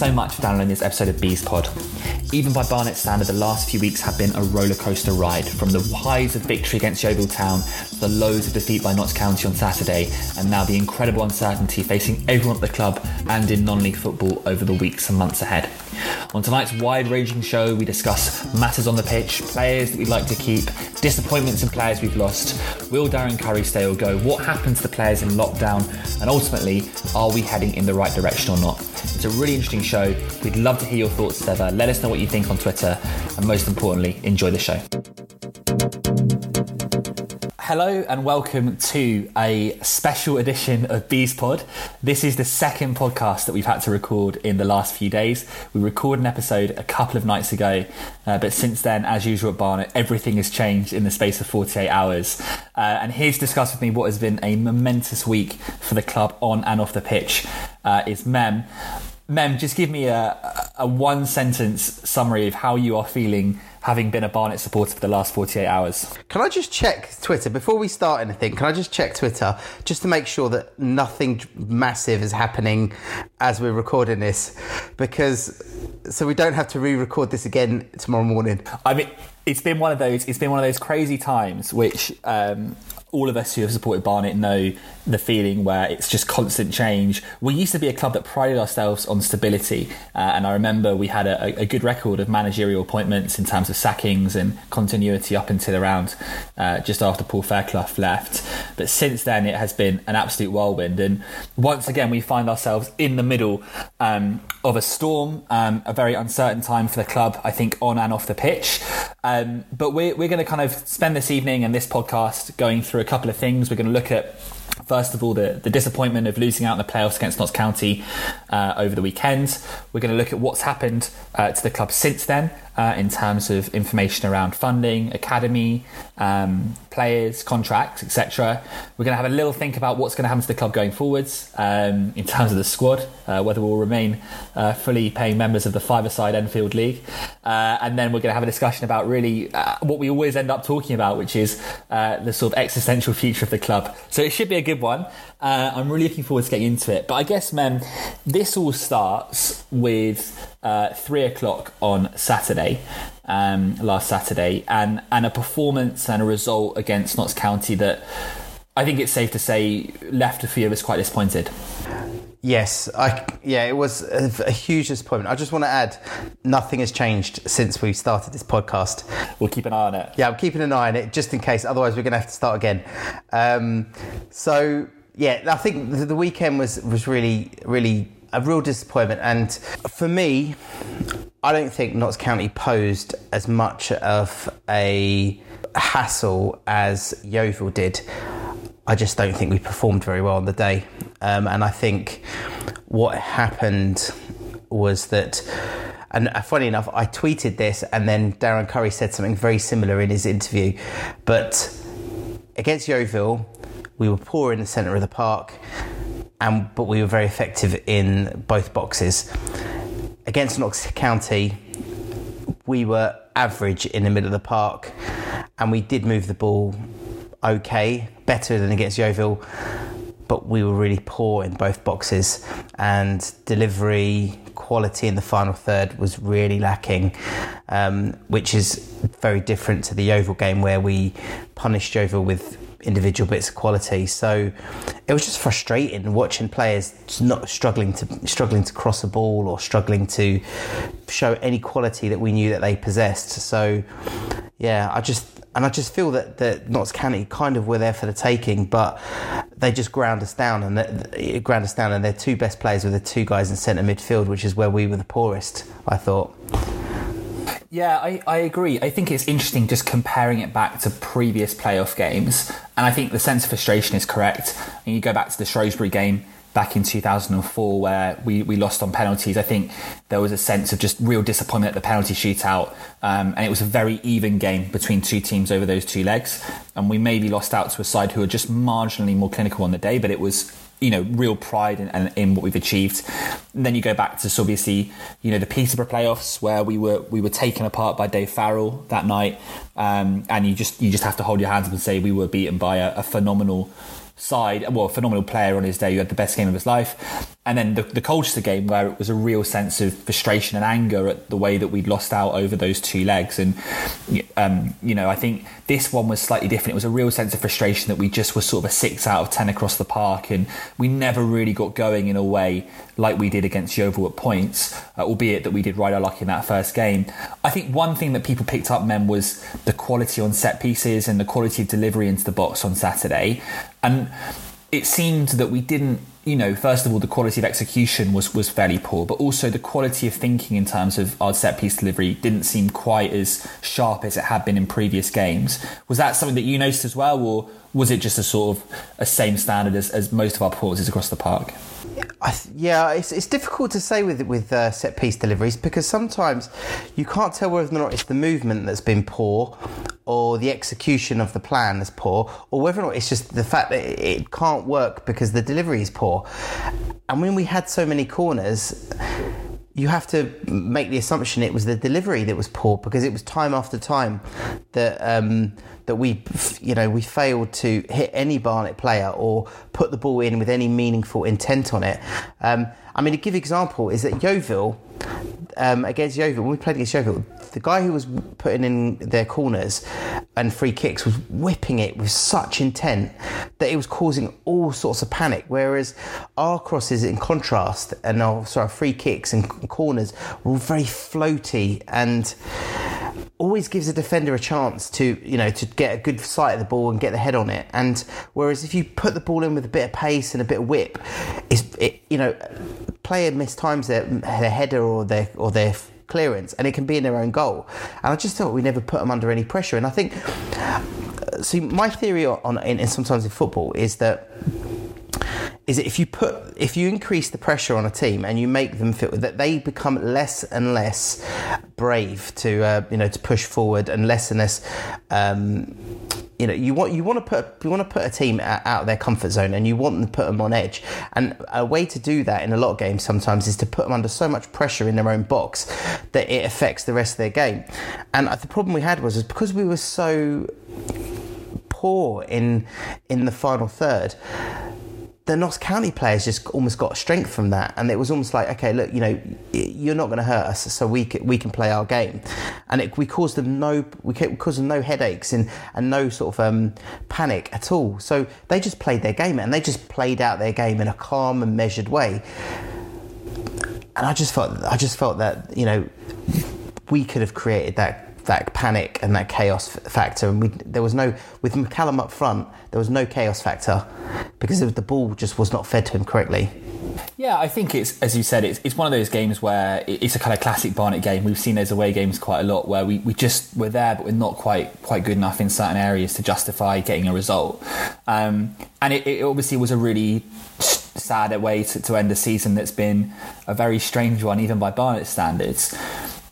so much for downloading this episode of Bees Pod. Even by Barnet standard, the last few weeks have been a rollercoaster ride from the highs of victory against Yeovil Town the lows of defeat by Notts County on Saturday, and now the incredible uncertainty facing everyone at the club and in non league football over the weeks and months ahead. On tonight's wide ranging show, we discuss matters on the pitch, players that we'd like to keep, disappointments in players we've lost, will Darren Currie stay or go, what happened to the players in lockdown, and ultimately, are we heading in the right direction or not? It's a really interesting show. We'd love to hear your thoughts ever. Let us know what you think on Twitter, and most importantly, enjoy the show. Hello and welcome to a special edition of Bees Pod. This is the second podcast that we've had to record in the last few days. We recorded an episode a couple of nights ago, uh, but since then, as usual at Barnet, everything has changed in the space of 48 hours. Uh, and here to discuss with me what has been a momentous week for the club on and off the pitch uh, is Mem. Mem, just give me a, a one sentence summary of how you are feeling having been a Barnet supporter for the last 48 hours. Can I just check Twitter before we start anything? Can I just check Twitter just to make sure that nothing massive is happening as we're recording this? Because so we don't have to re-record this again tomorrow morning. I mean, it's been one of those. It's been one of those crazy times which. Um, all of us who have supported Barnet know the feeling where it's just constant change. We used to be a club that prided ourselves on stability, uh, and I remember we had a, a, good record of managerial appointments in terms of sackings and continuity up until around uh, just after Paul Fairclough left. But since then, it has been an absolute whirlwind, and once again, we find ourselves in the middle um, of a storm, um, a very uncertain time for the club, I think, on and off the pitch. Um, but we're, we're going to kind of spend this evening and this podcast going through a couple of things. We're going to look at First of all, the, the disappointment of losing out in the playoffs against Notts County uh, over the weekend. We're going to look at what's happened uh, to the club since then uh, in terms of information around funding, academy, um, players, contracts, etc. We're going to have a little think about what's going to happen to the club going forwards um, in terms of the squad, uh, whether we'll remain uh, fully paying members of the five-a-side Enfield League, uh, and then we're going to have a discussion about really uh, what we always end up talking about, which is uh, the sort of existential future of the club. So it should be a good one. I'm really looking forward to getting into it. But I guess, Mem, this all starts with uh, three o'clock on Saturday, um, last Saturday, and and a performance and a result against Notts County that I think it's safe to say left a few of us quite disappointed. Yes, I yeah, it was a, a, huge disappointment. I just want to add, nothing has changed since we started this podcast. We'll keep an eye on it. Yeah, I'm keeping an eye on it just in case. Otherwise, we're going to have to start again. Um, so yeah, I think the, the weekend was was really really a real disappointment. And for me, I don't think Notts County posed as much of a hassle as Yeovil did. I just don't think we performed very well on the day. Um, and I think what happened was that, and funny enough, I tweeted this and then Darren Currie said something very similar in his interview. But against Yeovil, we were poor in the centre of the park and but we were very effective in both boxes. Against Notts County, we were average in the middle of the park, and we did move the ball okay, better than against Yeovil, but we were really poor in both boxes, and delivery quality in the final third was really lacking, um, which is very different to the Yeovil game where we punished Yeovil with individual bits of quality. So it was just frustrating watching players not struggling to struggling to cross a ball or struggling to show any quality that we knew that they possessed. So yeah, I just and I just feel that that Notts County kind of were there for the taking, but they just ground us down and they, ground us down. And their two best players were the two guys in centre midfield, which is where we were the poorest. I thought. Yeah, I, I agree. I think it's interesting just comparing it back to previous playoff games. And I think the sense of frustration is correct. And you go back to the Shrewsbury game back in 2004 where we, we lost on penalties. I think there was a sense of just real disappointment at the penalty shootout. Um, and it was a very even game between two teams over those two legs. And we maybe lost out to a side who were just marginally more clinical on the day, but it was you know real pride in, in, in, what we've achieved. And then you go back to obviously you know the Peterborough playoffs where we were we were taken apart by Dave Farrell that night, um, and you just you just have to hold your hands up and say we were beaten by a, a phenomenal side, well, phenomenal player on his day who had the best game of his life. And then the, the Colchester game, where it was a real sense of frustration and anger at the way that we'd lost out over those two legs. And, um, you know, I think this one was slightly different. It was a real sense of frustration that we just were sort of a six out of 10 across the park. And we never really got going in a way like we did against Yeovil at points, uh, albeit that we did ride our luck in that first game. I think one thing that people picked up, men, was the quality on set pieces and the quality of delivery into the box on Saturday. And it seemed that we didn't you know, first of all, the quality of execution was, was fairly poor, but also the quality of thinking in terms of our set piece delivery didn't seem quite as sharp as it had been in previous games. Was that something that you noticed as well, or was it just a sort of a same standard as, as most of our performances across the park? Th- yeah, it's, it's difficult to say with with uh, set piece deliveries because sometimes you can't tell whether or not it's the movement that's been poor or the execution of the plan is poor or whether or not it's just the fact that it can't work because the delivery is poor. And when we had so many corners, you have to make the assumption it was the delivery that was poor because it was time after time that um, that we you know we failed to hit any Barnet player or put the ball in with any meaningful intent on it. Um, I mean, a give example is that Yeovil um, against Yeovil when we played against Yeovil, the guy who was putting in their corners and free kicks was whipping it with such intent that it was causing all sorts of panic. Whereas our crosses, in contrast, and our sorry, free kicks and corners were all very floaty and always gives a defender a chance to you know to get a good sight of the ball and get the head on it and whereas if you put the ball in with a bit of pace and a bit of whip it's it, you know player mistimes their, their header or their or their clearance and it can be in their own goal. And I just thought we never put them under any pressure. And I think, uh, see, my theory on, in, sometimes in football is that is that if you put if you increase the pressure on a team and you make them feel that they become less and less brave to uh, you know to push forward and less and less um, you know you want you want to put you want to put a team out of their comfort zone and you want to put them on edge. And a way to do that in a lot of games sometimes is to put them under so much pressure in their own box that it affects the rest of their game. And the problem we had was is because we were so poor in in the final third the Notts County players just almost got strength from that, and it was almost like, okay, look, you know, you're not going to hurt us, so we can, we can play our game, and it, we caused them no we caused them no headaches and and no sort of um, panic at all. So they just played their game, and they just played out their game in a calm and measured way. And I just felt I just felt that you know we could have created that that panic and that chaos factor. And we, there was no, with McCallum up front, there was no chaos factor because the ball just was not fed to him correctly. Yeah, I think it's as you said, it's it's one of those games where it's a kind of classic Barnet game. We've seen those away games quite a lot where we, we just we're there, but we're not quite quite good enough in certain areas to justify getting a result. Um, and it, it, obviously was a really sad way to, to end a season that's been a very strange one, even by Barnet standards.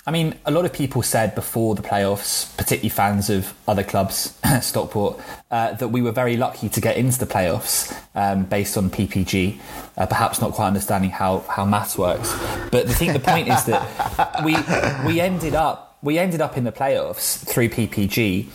I mean, a lot of people said before the playoffs, particularly fans of other clubs, Stockport, uh, that we were very lucky to get into the playoffs um, based on PPG, uh, perhaps not quite understanding how, how maths works. But the thing, the point is that we we ended up we ended up in the playoffs through PPG,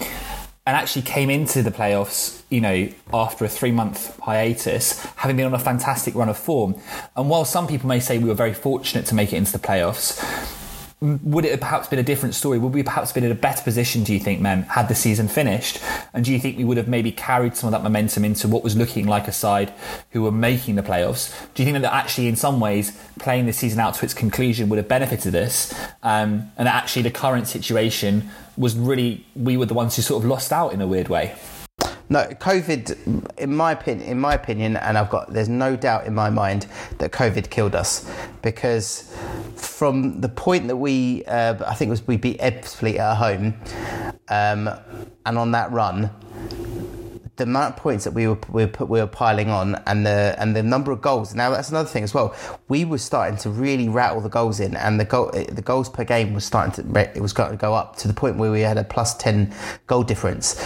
and actually came into the playoffs, you know, after a three month hiatus, having been on a fantastic run of form. And while some people may say we were very fortunate to make it into the playoffs would it have perhaps been a different story? Would we perhaps been in a better position, do you think, men, had the season finished? And do you think we would have maybe carried some of that momentum into what was looking like a side who were making the playoffs? Do you think that actually, in some ways, playing the season out to its conclusion would have benefited us? Um, and actually the current situation was really, we were the ones who sort of lost out in a weird way? No, COVID, in my opinion, in my opinion, and I've got there's no doubt in my mind that COVID killed us. Because from the point that we, uh, I think it was we beat Ebbsfleet at home, um, and on that run, the amount of points that we were we were, we were piling on and the and the number of goals. Now that's another thing as well. We were starting to really rattle the goals in, and the goal the goals per game was starting to it was going to go up to the point where we had a plus ten goal difference.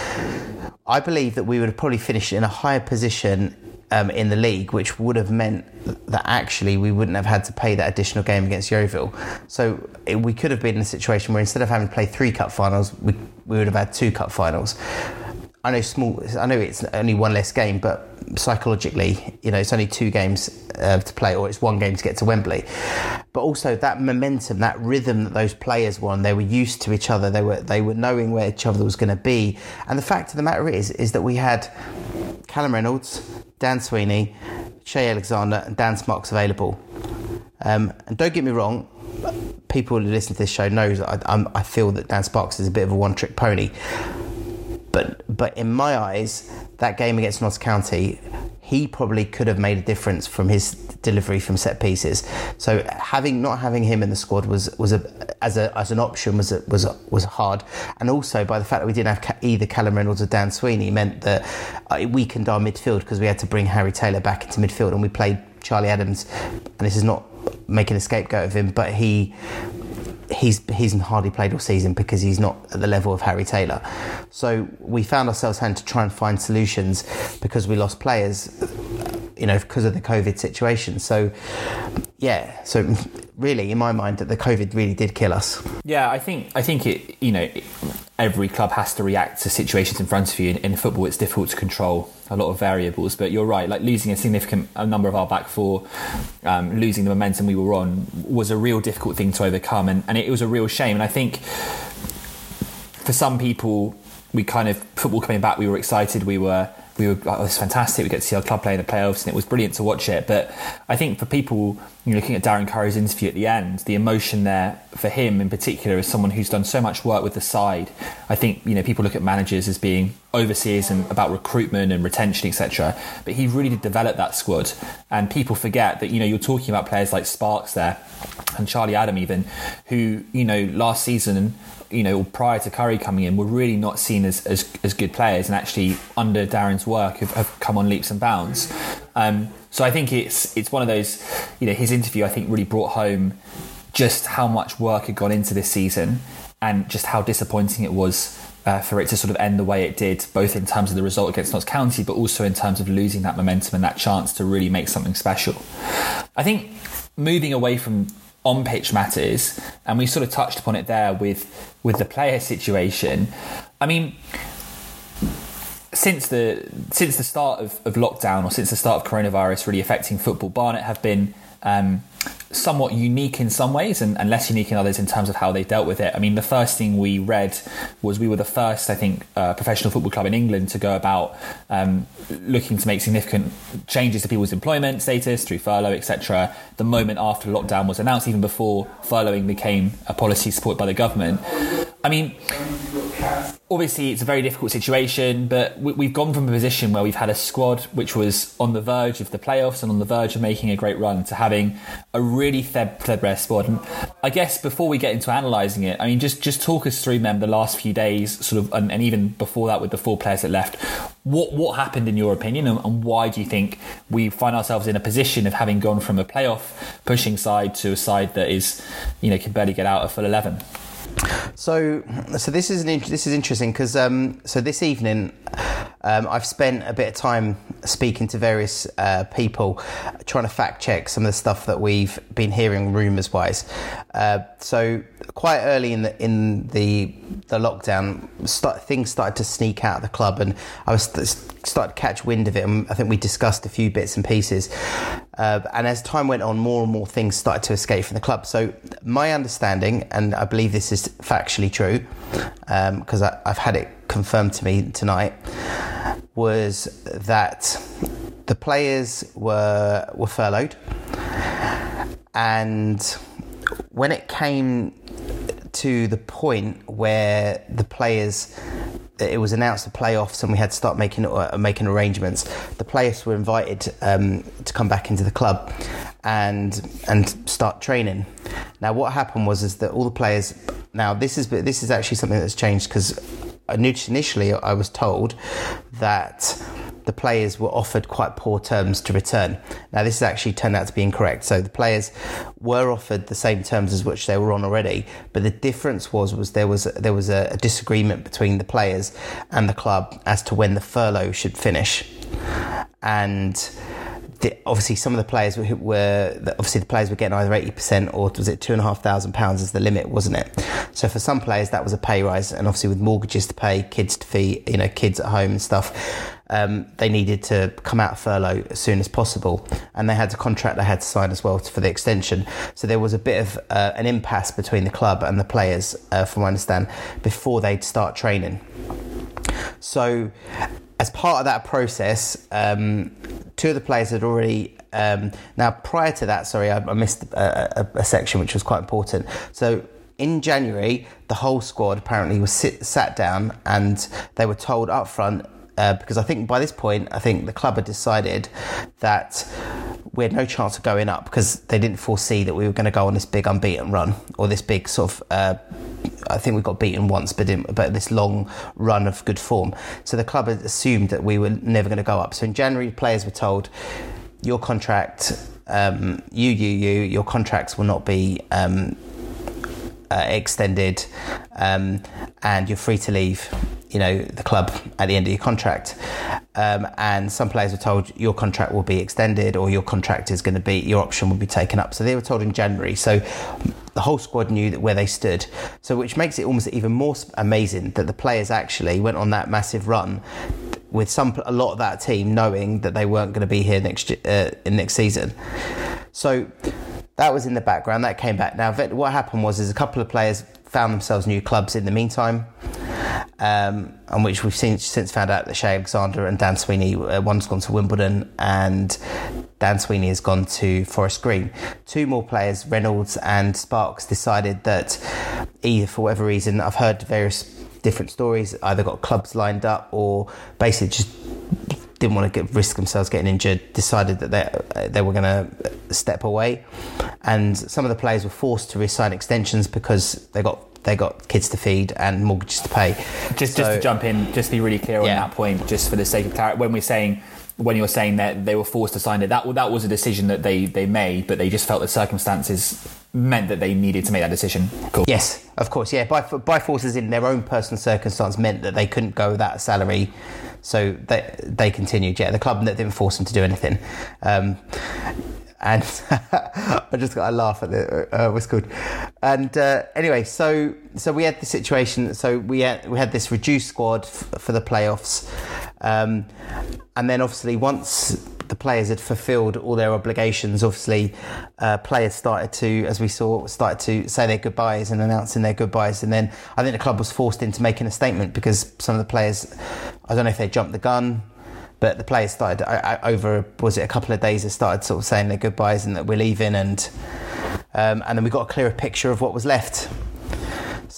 I believe that we would have probably finished in a higher position um, in the league, which would have meant that actually we wouldn't have had to pay that additional game against Yeovil. So it, we could have been in a situation where instead of having to play three cup finals, we, we would have had two cup finals. I know small. I know it's only one less game, but psychologically. You know, it's only two games uh, to play, or it's one game to get to Wembley. But also that momentum, that rhythm that those players won, they were used to each other. They were they were knowing where each other was going to be. And the fact of the matter is, is that we had Callum Reynolds, Dan Sweeney, Cheye Alexander, and Dan Sparks available. Um, and don't get me wrong, people who listen to this show knows I, I feel that Dan Sparks is a bit of a one-trick pony. But but in my eyes, that game against Notts County, he probably could have made a difference from his delivery from set pieces. So having not having him in the squad was was a as a as an option was a, was a, was hard, and also by the fact that we didn't have either Callum Reynolds or Dan Sweeney meant that uh, it weakened our midfield because we had to bring Harry Taylor back into midfield, and we played Charlie Adams, and this is not making a scapegoat of him, but he he's he's hardly played all season because he's not at the level of Harry Taylor. So we found ourselves having to try and find solutions because we lost players, you know, because of the COVID situation. So yeah, so really, in my mind, that the COVID really did kill us. Yeah, I think I think it. You know, every club has to react to situations in front of you. In, in football, it's difficult to control a lot of variables. But you're right, like losing a significant number of our back four, um, losing the momentum we were on was a real difficult thing to overcome, and, and it was a real shame. And I think for some people, we kind of football coming back, we were excited, we were we were oh, it was fantastic. We get to see our club play in the playoffs, and it was brilliant to watch it. But I think for people you know, looking at Darren Currie's interview at the end, the emotion there for him in particular, as someone who's done so much work with the side, I think you know people look at managers as being overseers and about recruitment and retention, etc. But he really did develop that squad, and people forget that you know you're talking about players like Sparks there and Charlie Adam even, who you know last season you know, prior to Currie coming in, were really not seen as, as, as good players, and actually under Darren's work have, have come on leaps and bounds. Um, so I think it's it's one of those, you know, his interview I think really brought home just how much work had gone into this season, and just how disappointing it was uh, for it to sort of end the way it did, both in terms of the result against Notts County, but also in terms of losing that momentum and that chance to really make something special. I think moving away from on pitch matters, and we sort of touched upon it there with with the player situation. I mean, since the since the start of, of lockdown or since the start of coronavirus really affecting football, Barnet have been um, somewhat unique in some ways and, and, less unique in others in terms of how they dealt with it. I mean, the first thing we read was we were the first, I think, uh, professional football club in England to go about um, looking to make significant changes to people's employment status through furlough, etc. The moment after lockdown was announced, even before furloughing became a policy supported by the government. I mean, obviously it's a very difficult situation, but we've gone from a position where we've had a squad which was on the verge of the playoffs and on the verge of making a great run to having a really threadbare squad. And I guess before we get into analysing it, I mean, just just talk us through, them the last few days, sort of, and, and, even before that with the four players that left. What what happened in your opinion, and, and why do you think we find ourselves in a position of having gone from a playoff pushing side to a side that is, you know, can barely get out of full eleven? So, so this is an, this is interesting because um, so this evening um, I've spent a bit of time speaking to various uh, people, trying to fact check some of the stuff that we've been hearing rumours wise. Uh, so quite early in the in the the lockdown, start, things started to sneak out of the club, and I was started to catch wind of it. And I think we discussed a few bits and pieces. Uh, and as time went on, more and more things started to escape from the club. So my understanding, and I believe this is factually true, because um, I've had it confirmed to me tonight, was that the players were were furloughed, and when it came to the point where the players it was announced the playoffs and we had to start making uh, making arrangements. The players were invited um, to come back into the club and and start training. Now, what happened was is that all the players. Now, this is this is actually something that's changed because initially I was told that the players were offered quite poor terms to return. Now, this has actually turned out to be incorrect. So the players were offered the same terms as which they were on already, but the difference was was there was there was a, a disagreement between the players and the club as to when the furlough should finish, and. The, obviously, some of the players were, were, obviously the players were getting either eighty percent or was it two and a half thousand pounds as the limit, wasn't it? So for some players that was a pay rise, and obviously with mortgages to pay, kids to feed, you know, kids at home and stuff, um, they needed to come out of furlough as soon as possible, and they had a contract they had to sign as well for the extension. So there was a bit of uh, an impasse between the club and the players, uh, from what I understand, before they'd start training. So, as part of that process, um, two of the players had already. Um, now, prior to that, sorry, I, I missed a, a, a, section which was quite important. So, in January, the whole squad apparently was sit, sat down and they were told up front. Uh, because I think by this point, I think the club had decided that we had no chance of going up because they didn't foresee that we were going to go on this big unbeaten run or this big sort of. Uh, I think we got beaten once, but but this long run of good form. So the club had assumed that we were never going to go up. So in January, players were told, "Your contract, um, you, you, you, your contracts will not be." Um, uh, extended, um, and you're free to leave. You know the club at the end of your contract, um, and some players were told your contract will be extended or your contract is going to be your option will be taken up. So they were told in January. So the whole squad knew where they stood. So which makes it almost even more amazing that the players actually went on that massive run with some a lot of that team knowing that they weren't going to be here next uh, next season. So that was in the background. That came back. Now, what happened was, is a couple of players found themselves new clubs in the meantime, um, and which we've seen, since found out that Cheye Alexander and Dan Sweeney, uh, one's gone to Wimbledon, and Dan Sweeney has gone to Forest Green. Two more players, Reynolds and Sparks, decided that either for whatever reason, I've heard various different stories, either got clubs lined up or basically just didn't want to get, risk themselves getting injured, decided that they, they were going to step away. And some of the players were forced to resign extensions because they got they got kids to feed and mortgages to pay. Just so, just to jump in, just to be really clear on yeah. that point, just for the sake of clarity, when we're saying when you're saying that they were forced to sign it, that that was a decision that they they made, but they just felt the circumstances meant that they needed to make that decision. Cool. Yes, of course, yeah. By by forces in their own personal circumstance meant that they couldn't go that salary so they they continued. Yeah, the club didn't force them to do anything. Um, and I just got a laugh at it. Uh, was good. And uh, anyway, so so we had the situation. So we had we had this reduced squad f- for the playoffs, um, and then obviously once the players had fulfilled all their obligations. Obviously, uh, players started to, as we saw, started to say their goodbyes and announcing their goodbyes. And then I think the club was forced into making a statement because some of the players, I don't know if they jumped the gun, but the players started I, I, over was it a couple of days they started sort of saying their goodbyes and that we're leaving and um, and then we got a clearer picture of what was left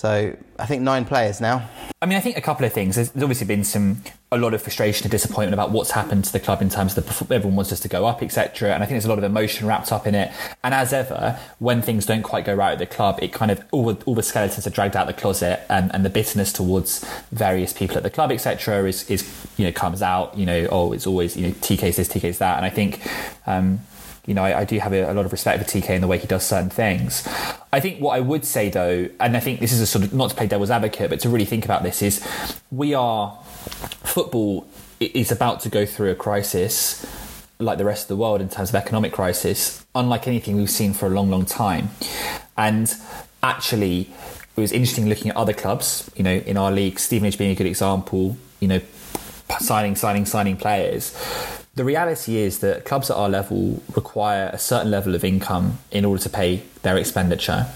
so I think nine players now. I mean, I think a couple of things. There's obviously been some a lot of frustration and disappointment about what's happened to the club in terms of the everyone wants us to go up, etc. And I think there's a lot of emotion wrapped up in it. And as ever, when things don't quite go right at the club, it kind of all the, all the skeletons are dragged out the closet, and, and the bitterness towards various people at the club, etc. is is you know comes out. You know, oh, it's always you know TK this, TK that, and I think. Um, you know, I, I do have a, a, lot of respect for TK in the way he does certain things. I think what I would say though, and I think this is a sort of not to play devil's advocate, but to really think about this is we are football is about to go through a crisis like the rest of the world in terms of economic crisis, unlike anything we've seen for a long, long time. And actually, it was interesting looking at other clubs, you know, in our league, Stevenage being a good example, you know, signing, signing, signing players the reality is that clubs at our level require a certain level of income in order to pay their expenditure.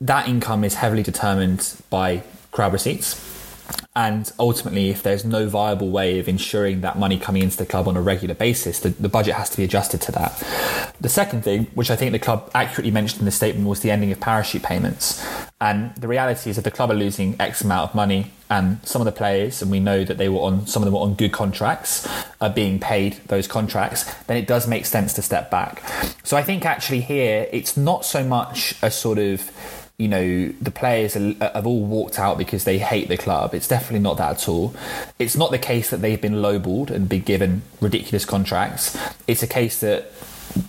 That income is heavily determined by crowd receipts. And ultimately, if there's no viable way of ensuring that money coming into the club on a regular basis, the, the, budget has to be adjusted to that. The second thing, which I think the club accurately mentioned in the statement, was the ending of parachute payments. And the reality is that the club are losing X amount of money, and some of the players, and we know that they were on some of them were on good contracts, are being paid those contracts. Then it does make sense to step back. So I think actually here it's not so much a sort of you know the players have all walked out because they hate the club. It's definitely not that at all. It's not the case that they've been lowballed and been given ridiculous contracts. It's a case that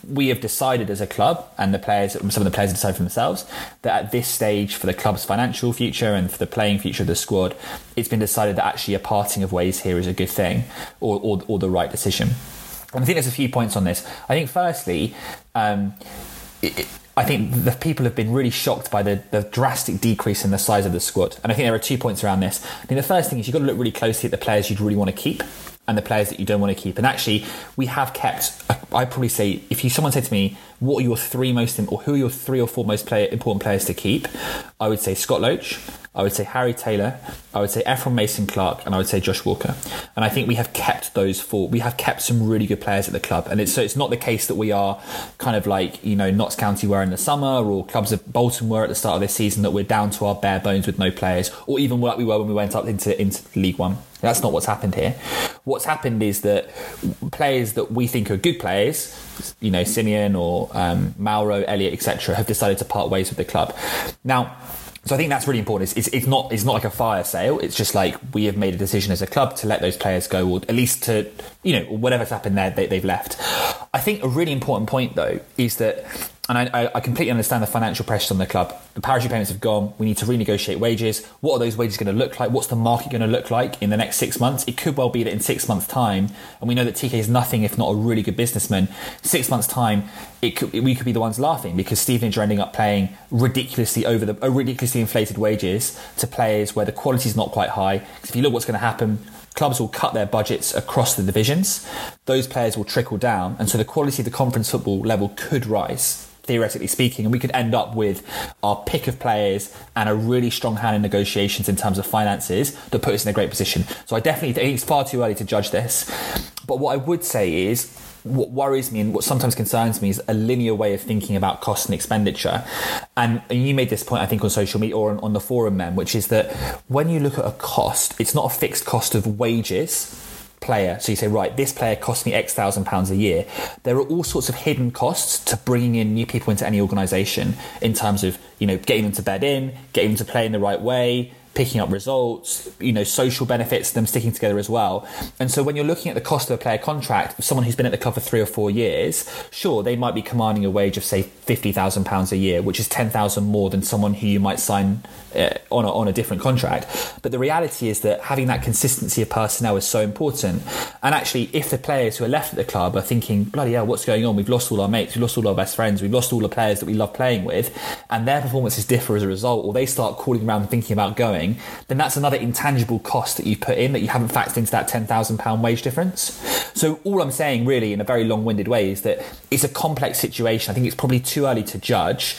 we have decided as a club, and the players, some of the players have decided for themselves, that at this stage, for the club's financial future and for the playing future of the squad, it's been decided that actually a parting of ways here is a good thing or, or, or the right decision. And I think there's a few points on this. I think, firstly, um, it, I think the people have been really shocked by the, the, drastic decrease in the size of the squad. And I think there are two points around this. I think the first thing is you've got to look really closely at the players you'd really want to keep and the players that you don't want to keep. And actually, we have kept. I'd probably say if you someone said to me, "What are your three most or who are your three or four most player, important players to keep?" I would say Scott Loach. I would say Harry Taylor, I would say Ephron Mason Clark, and I would say Josh Walker. And I think we have kept those four. We have kept some really good players at the club, and it's so it's not the case that we are kind of like you know Notts County were in the summer, or clubs of Bolton were at the start of this season that we're down to our bare bones with no players, or even like we were when we went up into into League One. That's not what's happened here. What's happened is that players that we think are good players, you know, Simeon or um, Mauro, Elliott, etc., have decided to part ways with the club. Now so I think that's really important. It's, it's, it's, not it's not like a fire sale. It's just like we have made a decision as a club to let those players go, or at least to you know whatever's happened there, they, they've left. I think a really important point though is that and I, I, completely understand the financial pressures on the club. The parachute payments have gone. We need to renegotiate wages. What are those wages going to look like? What's the market going to look like in the next six months? It could well be that in six months' time, and we know that TK is nothing if not a really good businessman. Six months' time, it could, we could be the ones laughing because Stevenage are ending up paying ridiculously over the uh, ridiculously inflated wages to players where the quality is not quite high. Because if you look what's going to happen, clubs will cut their budgets across the divisions. Those players will trickle down, and so the quality of the conference football level could rise theoretically speaking, and we could end up with our pick of players and a really strong hand in negotiations in terms of finances that put us in a great position. So I definitely think it's far too early to judge this. But what I would say is what worries me and what sometimes concerns me is a linear way of thinking about cost and expenditure. And, and you made this point, I think, on social media or on, on the forum, Mem, which is that when you look at a cost, it's not a fixed cost of wages player. So you say, right, this player costs me X thousand pounds a year. There are all sorts of hidden costs to bringing in new people into any organisation in terms of, you know, getting them to bed in, getting them to play in the right way, picking up results, you know, social benefits, them sticking together as well. And so when you're looking at the cost of a player contract, someone who's been at the club for three or four years, sure, they might be commanding a wage of say fifty thousand pounds a year, which is ten thousand more than someone who you might sign uh, on a, on a different contract. But the reality is that having that consistency of personnel is so important. And actually, if the players who are left at the club are thinking, bloody hell, what's going on? We've lost all our mates, we've lost all our best friends, we've lost all the players that we love playing with, and their performances differ as a result, or they start calling around thinking about going then that's another intangible cost that you've put in that you haven't factored into that £10,000 wage difference. So all I'm saying really in a very long-winded way is that it's a complex situation. I think it's probably too early to judge,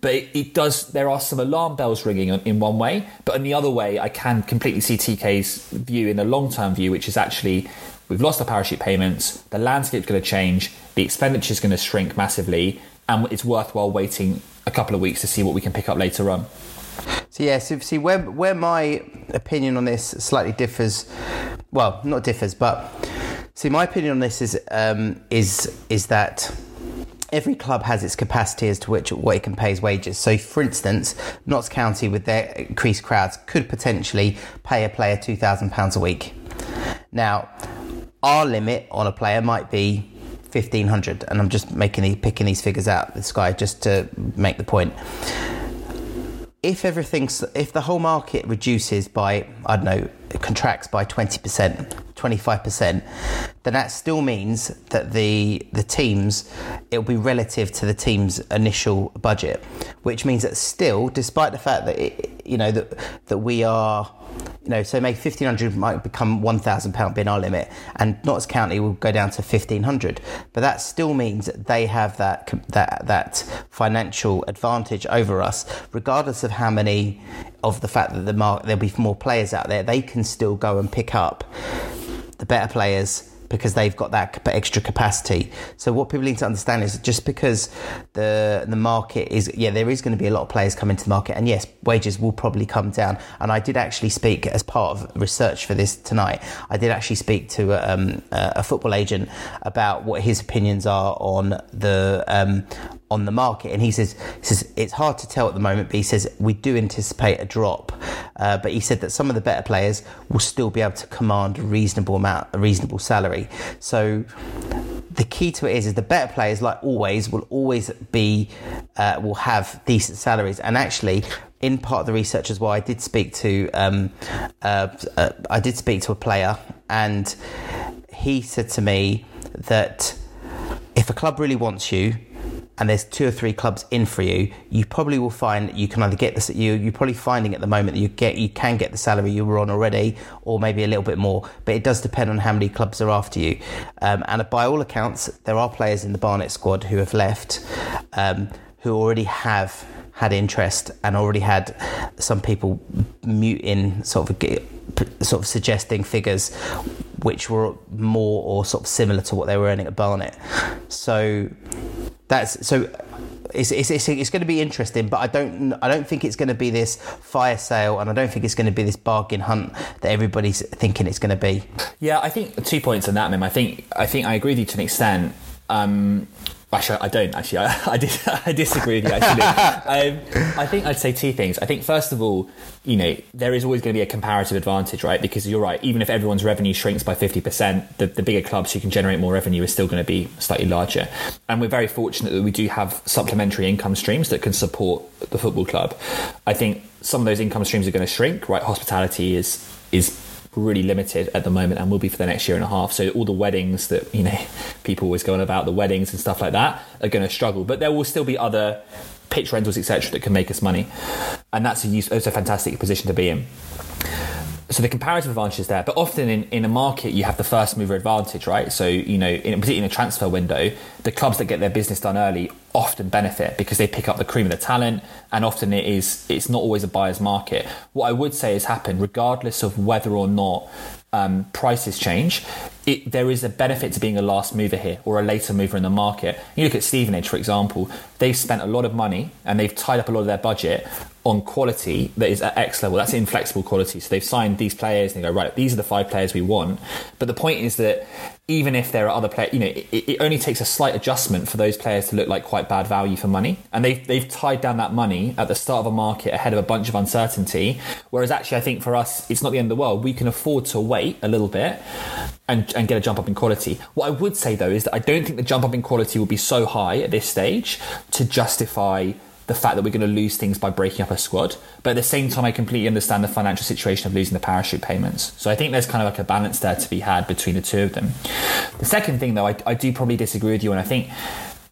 but it, it does, there are some alarm bells ringing in one way, but in the other way, I can completely see TK's view in the long-term view, which is actually we've lost our parachute payments, the landscape's going to change, the expenditure is going to shrink massively, and it's worthwhile waiting a couple of weeks to see what we can pick up later on. So yeah, so see where where my opinion on this slightly differs. Well, not differs, but see my opinion on this is um, is is that every club has its capacity as to which what it can pay as wages. So, for instance, Notts County, with their increased crowds, could potentially pay a player two thousand pounds a week. Now, our limit on a player might be fifteen hundred, and I'm just making picking these figures out the sky just to make the point if everything's if the whole market reduces by I don't know contracts by twenty percent, twenty five percent, then that still means that the the teams it'll be relative to the team's initial budget, which means that still, despite the fact that it, you know that that we are you know, so maybe fifteen hundred might become one thousand pound being our limit, and Notts County will go down to fifteen hundred. But that still means that they have that that that financial advantage over us, regardless of how many of the fact that the mark there'll be more players out there. They can still go and pick up the better players because they've got that extra capacity. So what people need to understand is just because the the market is yeah there is going to be a lot of players coming to the market and yes wages will probably come down. And I did actually speak as part of research for this tonight. I did actually speak to um, a football agent about what his opinions are on the um, on the market. And he says, he says it's hard to tell at the moment, but he says we do anticipate a drop. Uh, but he said that some of the better players will still be able to command a reasonable amount, a reasonable salary. So the key to it is, is the better players, like always, will always be, uh, will have decent salaries. And actually, in part of the research as well, I did speak to, um, uh, uh, I did speak to a player, and he said to me that if a club really wants you, and there's two or three clubs in for you, you probably will find that you can either get this. at You you're probably finding at the moment that you get you can get the salary you were on already, or maybe a little bit more. But it does depend on how many clubs are after you. Um, and by all accounts, there are players in the Barnet squad who have left, um, who already have had interest and already had some people muting sort of sort of suggesting figures which were more or sort of similar to what they were earning at Barnet. So that's so it's, it's, it's, it's, going to be interesting, but I don't I don't think it's going to be this fire sale, and I don't think it's going to be this bargain hunt that everybody's thinking it's going to be. Yeah, I think two points on that, Mim. I think I think I agree with you to an extent. Um, Actually, I don't. Actually, I, I, dis- I disagree with you. Actually, um, I think I'd say two things. I think first of all, you know, there is always going to be a comparative advantage, right? Because you're right. Even if everyone's revenue shrinks by fifty percent, the, the bigger clubs who can generate more revenue is still going to be slightly larger. And we're very fortunate that we do have supplementary income streams that can support the football club. I think some of those income streams are going to shrink. Right, hospitality is is really limited at the moment and will be for the next year and a half. So all the weddings that you know people always go on about the weddings and stuff like that are going to struggle. But there will still be other pitch rentals etc. that can make us money, and that's a use, that's a fantastic position to be in so the comparative advantage is there, but often in, in a market you have the first mover advantage, right? So you know, in, particularly in a transfer window, the clubs that get their business done early often benefit because they pick up the cream of the talent, and often it is it's not always a buyer's market. What I would say has happened, regardless of whether or not um, prices change, it, there is a benefit to being a last mover here or a later mover in the market. You look at Stevenage, for example, they've spent a lot of money and they've tied up a lot of their budget on quality that is at X level. That's inflexible quality. So they've signed these players and they go, right, these are the five players we want. But the point is that even if there are other players, you know, it, it, only takes a slight adjustment for those players to look like quite bad value for money. And they've, they've tied down that money at the start of a market ahead of a bunch of uncertainty. Whereas actually, I think for us, it's not the end of the world. We can afford to wait a little bit and, and get a jump up in quality. What I would say though is that I don't think the jump up in quality will be so high at this stage to justify the fact that we're going to lose things by breaking up a squad. But at the same time, I completely understand the financial situation of losing the parachute payments. So I think there's kind of like a balance there to be had between the two of them. The second thing, though, I, I do probably disagree with you, and I think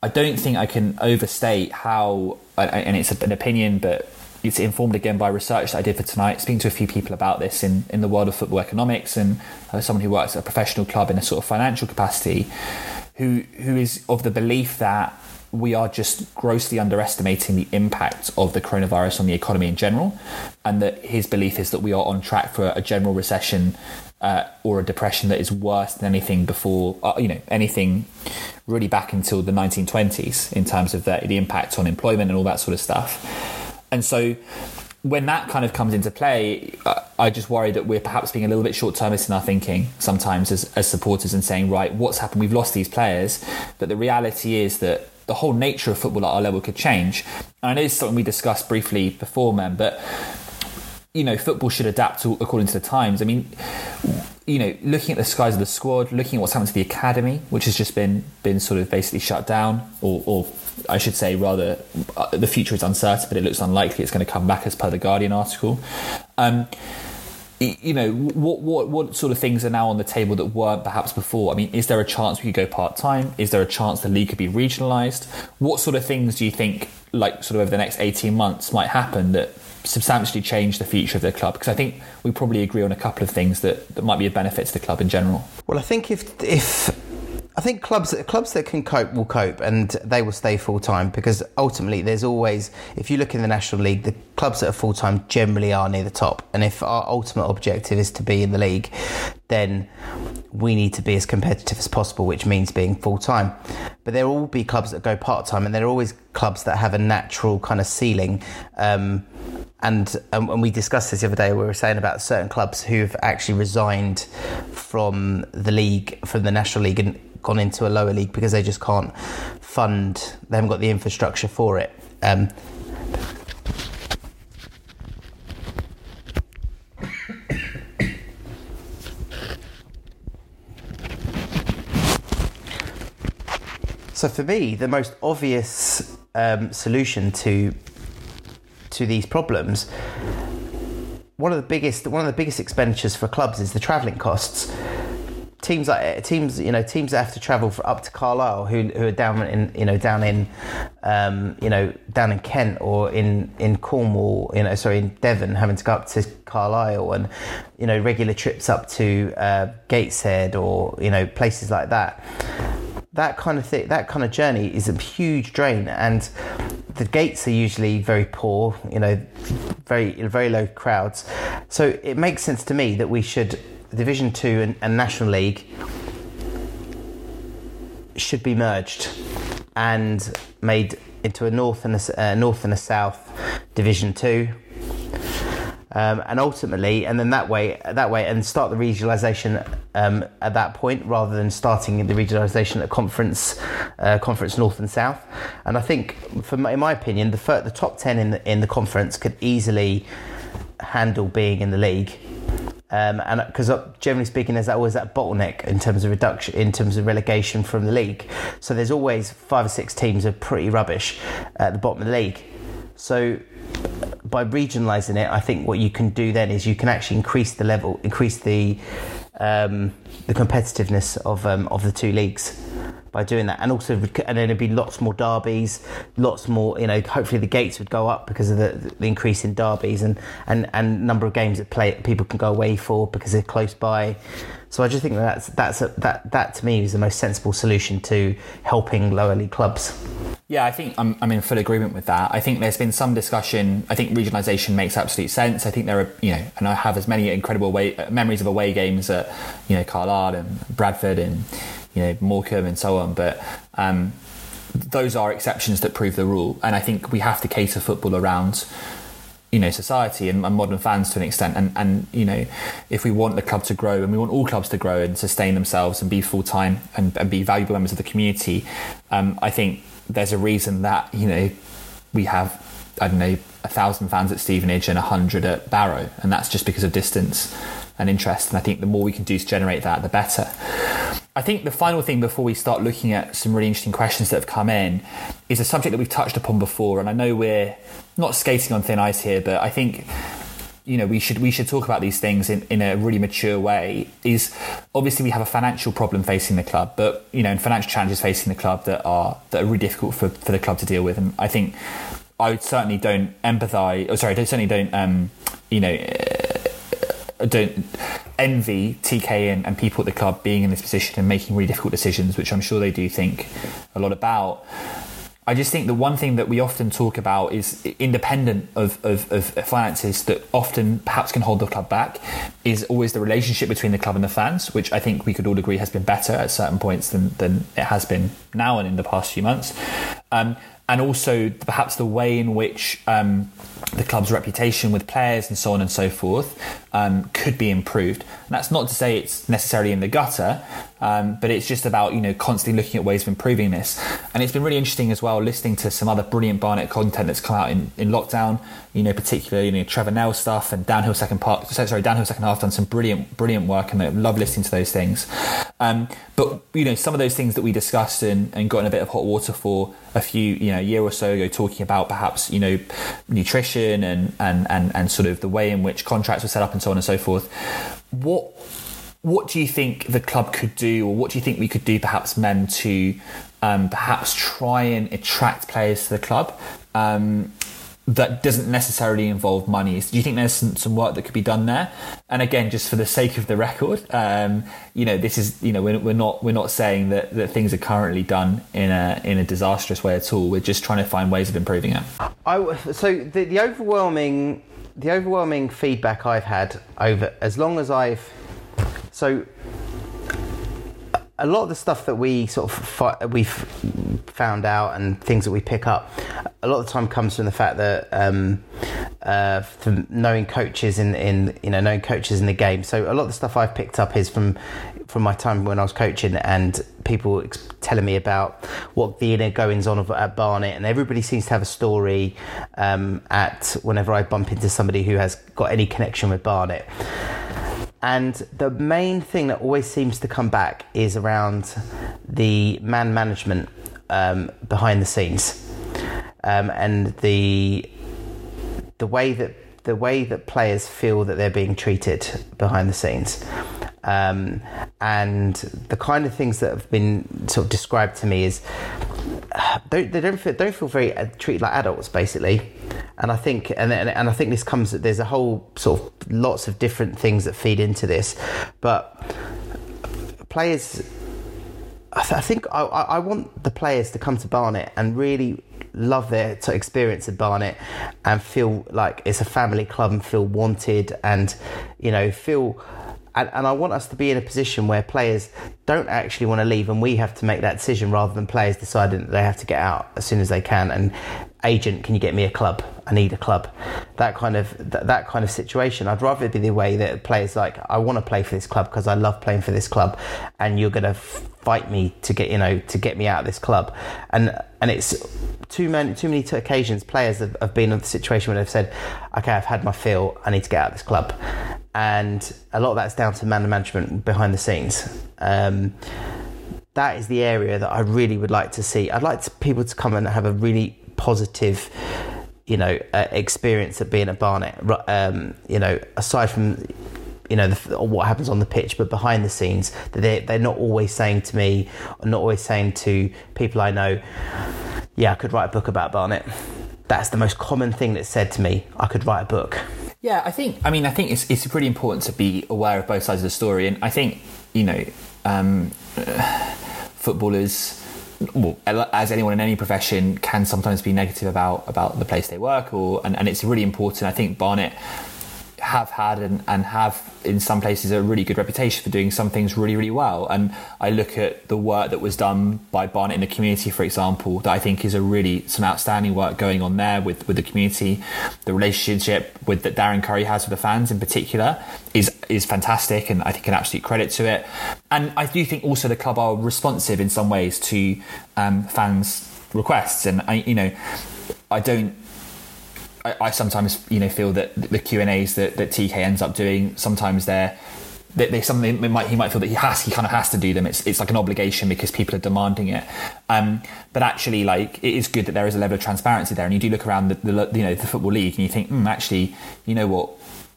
I don't think I can overstate how, and it's an opinion, but it's informed again by research that I did for tonight, speaking to a few people about this in, in the world of football economics and uh, someone who works at a professional club in a sort of financial capacity who who is of the belief that we are just grossly underestimating the impact of the coronavirus on the economy in general, and that his belief is that we are on track for a general recession uh, or a depression that is worse than anything before, uh, you know, anything really back until the 1920s in terms of the, the impact on employment and all that sort of stuff. And so when that kind of comes into play, I just worry that we're perhaps being a little bit short termist in our thinking sometimes as, as supporters and saying, right, what's happened? We've lost these players. But the reality is that the whole nature of football at our level could change. And it's something we discussed briefly before, man, but you know, football should adapt to, according to the times. I mean, you know, looking at the size of the squad, looking at what's happened to the academy, which has just been been sort of basically shut down, or, or I should say, rather, uh, the future is uncertain, but it looks unlikely it's going to come back as per the Guardian article. Um, you know what what what sort of things are now on the table that weren't perhaps before? I mean is there a chance we could go part-time? Is there a chance the league could be regionalized? What sort of things do you think like sort of over the next 18 months might happen that substantially change the future of the club? Because i think we probably agree on a couple of things that, that might be a benefit to the club in general. Well i think if if I think clubs clubs that can cope will cope and they will stay full time because ultimately there's always if you look in the National League the clubs that are full time generally are near the top. And if our ultimate objective is to be in the league then we need to be as competitive as possible which means being full time but there will be clubs that go part time and there are always clubs that have a natural kind of ceiling. Um, and um, and we discussed this the other day. We were saying about certain clubs who've actually resigned from the league, from the national league, and gone into a lower league because they just can't fund. They haven't got the infrastructure for it. Um, so for me, the most obvious um, solution to to these problems, one of the biggest one of the biggest expenditures for clubs is the travelling costs. Teams like teams you know teams that have to travel for, up to Carlisle who, who are down in you know down in um, you know down in Kent or in in Cornwall you know sorry in Devon having to go up to Carlisle and you know regular trips up to uh, Gateshead or you know places like that. That kind of thing that kind of journey is a huge drain and the gates are usually very poor you know very very low crowds so it makes sense to me that we should Division Two and, and National League should be merged and made into a North and a uh, North and a South Division Two. Um, and ultimately, and then that way, that way, and start the regionalisation um, at that point, rather than starting the regionalisation at conference, uh, conference North and South. And I think, for my, in my opinion, the the top ten in the, in the conference could easily handle being in the league um, and because uh, generally speaking, there's always that bottleneck in terms of reduction, in terms of relegation from the league. So there's always five or six teams are pretty rubbish at the bottom of the league. So by regionalising it, I think what you can do then is you can actually increase the level, increase the um, the competitiveness of um, of the two leagues by doing that, and also and then there'd be lots more derbies, lots more. You know, hopefully the gates would go up because of the, the increase in derbies and and and number of games that play people can go away for because they're close by. So I just think that that's that's a, that that to me is the most sensible solution to helping lower league clubs. Yeah, I think I'm, I'm in full agreement with that. I think there's been some discussion. I think regionalisation makes absolute sense. I think there are, you know, and I have as many incredible way, memories of away games at, you know, Carlisle and Bradford and you know Morecambe and so on. But um, those are exceptions that prove the rule, and I think we have to cater football around you know society and, and, modern fans to an extent. And and you know if we want the club to grow and we want all clubs to grow and sustain themselves and be full time and, and, be valuable members of the community um, I think there's a reason that you know we have I don't know a thousand fans at Stevenage and a hundred at Barrow. And that's just because of distance and interest. And I think the more we can do to generate that the better I think the final thing before we start looking at some really interesting questions that have come in is a subject that we've touched upon before, and I know we're not skating on thin ice here, but I think you know we should we should talk about these things in, in a really mature way is obviously we have a financial problem facing the club but you know and financial challenges facing the club that are that are really difficult for, for the club to deal with. And I think I certainly don't empathize or sorry I certainly don't um, you know uh, don't envy TK and, and, people at the club being in this position and making really difficult decisions, which I'm sure they do think a lot about. I just think the one thing that we often talk about is independent of, of, of, finances that often perhaps can hold the club back is always the relationship between the club and the fans, which I think we could all agree has been better at certain points than, than it has been now and in the past few months. Um, and also perhaps the way in which um, the club's reputation with players and so on and so forth um, could be improved. And that's not to say it's necessarily in the gutter, um, but it's just about you know constantly looking at ways of improving this. And it's been really interesting as well listening to some other brilliant Barnet content that's come out in, in lockdown. You know, particularly you know Trevor Nell stuff and Downhill Second Part. Sorry, Downhill Second Half done some brilliant brilliant work, and I love listening to those things. Um, but you know, some of those things that we discussed and, and got in a bit of hot water for a few you know a year or so ago, talking about perhaps you know nutrition and and and, and sort of the way in which contracts were set up and so on and so forth. What what do you think the club could do, or what do you think we could do, perhaps, men, to um, perhaps try and attract players to the club? Um, that doesn't necessarily involve money. Do you think there's some, some, work that could be done there? And again, just for the sake of the record, um, you know, this is you know we're, we're, not we're not saying that, that things are currently done in a in a disastrous way at all. We're just trying to find ways of improving it. I, so the, the overwhelming the overwhelming feedback I've had over as long as I've so a lot of the stuff that we sort of fi- we've found out and things that we pick up, a lot of the time comes from the fact that um, uh, from knowing coaches in, in you know knowing coaches in the game. So a lot of the stuff I've picked up is from from my time when I was coaching and people ex- telling me about what the inner goings on of, at Barnet, and everybody seems to have a story um, at whenever I bump into somebody who has got any connection with Barnet. And the main thing that always seems to come back is around the man management um, behind the scenes, um, and the the way that the way that players feel that they're being treated behind the scenes. Um, and the kind of things that have been sort of described to me is don't they don't feel, don't feel very uh, treated like adults basically. And I think and, and I think this comes there's a whole sort of lots of different things that feed into this. But players I, th- I think I, I want the players to come to Barnet and really love their experience at Barnet and feel like it's a family club and feel wanted and you know feel and, and I want us to be in a position where players don't actually want to leave and we have to make that decision rather than players deciding that they have to get out as soon as they can. And agent can you get me a club? I need a club. That kind of that, that kind of situation. I'd rather it be the way that players like I want to play for this club because I love playing for this club and you're going to fight me to get you know to get me out of this club. And and it's too many too many occasions players have, have been in the situation where they've said okay I've had my fill I need to get out of this club. And a lot of that's down to man management behind the scenes. Um, that is the area that I really would like to see. I'd like to, people to come and have a really positive, you know, uh, experience of being at Barnet. Um, you know, aside from you know the, what happens on the pitch, but behind the scenes, they they're not always saying to me, not always saying to people I know, yeah, I could write a book about Barnet. That's the most common thing that's said to me. I could write a book. Yeah, I think. I mean, I think it's it's pretty important to be aware of both sides of the story, and I think you know, um, footballers. Well, as anyone in any profession can sometimes be negative about about the place they work, or and, and it's really important. I think Barnet have had and, and have in some places a really good reputation for doing some things really really well. And I look at the work that was done by Barnet in the community for example that I think is a really some outstanding work going on there with with the community. The relationship with that Darren Currie has with the fans in particular is is fantastic and I think an absolute credit to it. And I do think also the club are responsive in some ways to um, fans requests. And I you know I don't I, I sometimes you know feel that the Q and A's that, that TK ends up doing sometimes they're they, they something might he might feel that he has he kind of has to do them. It's it's like an obligation because people are demanding it. Um, but actually, like it is good that there is a level of transparency there, and you do look around the, the you know the football league and you think, mm, actually, you know what,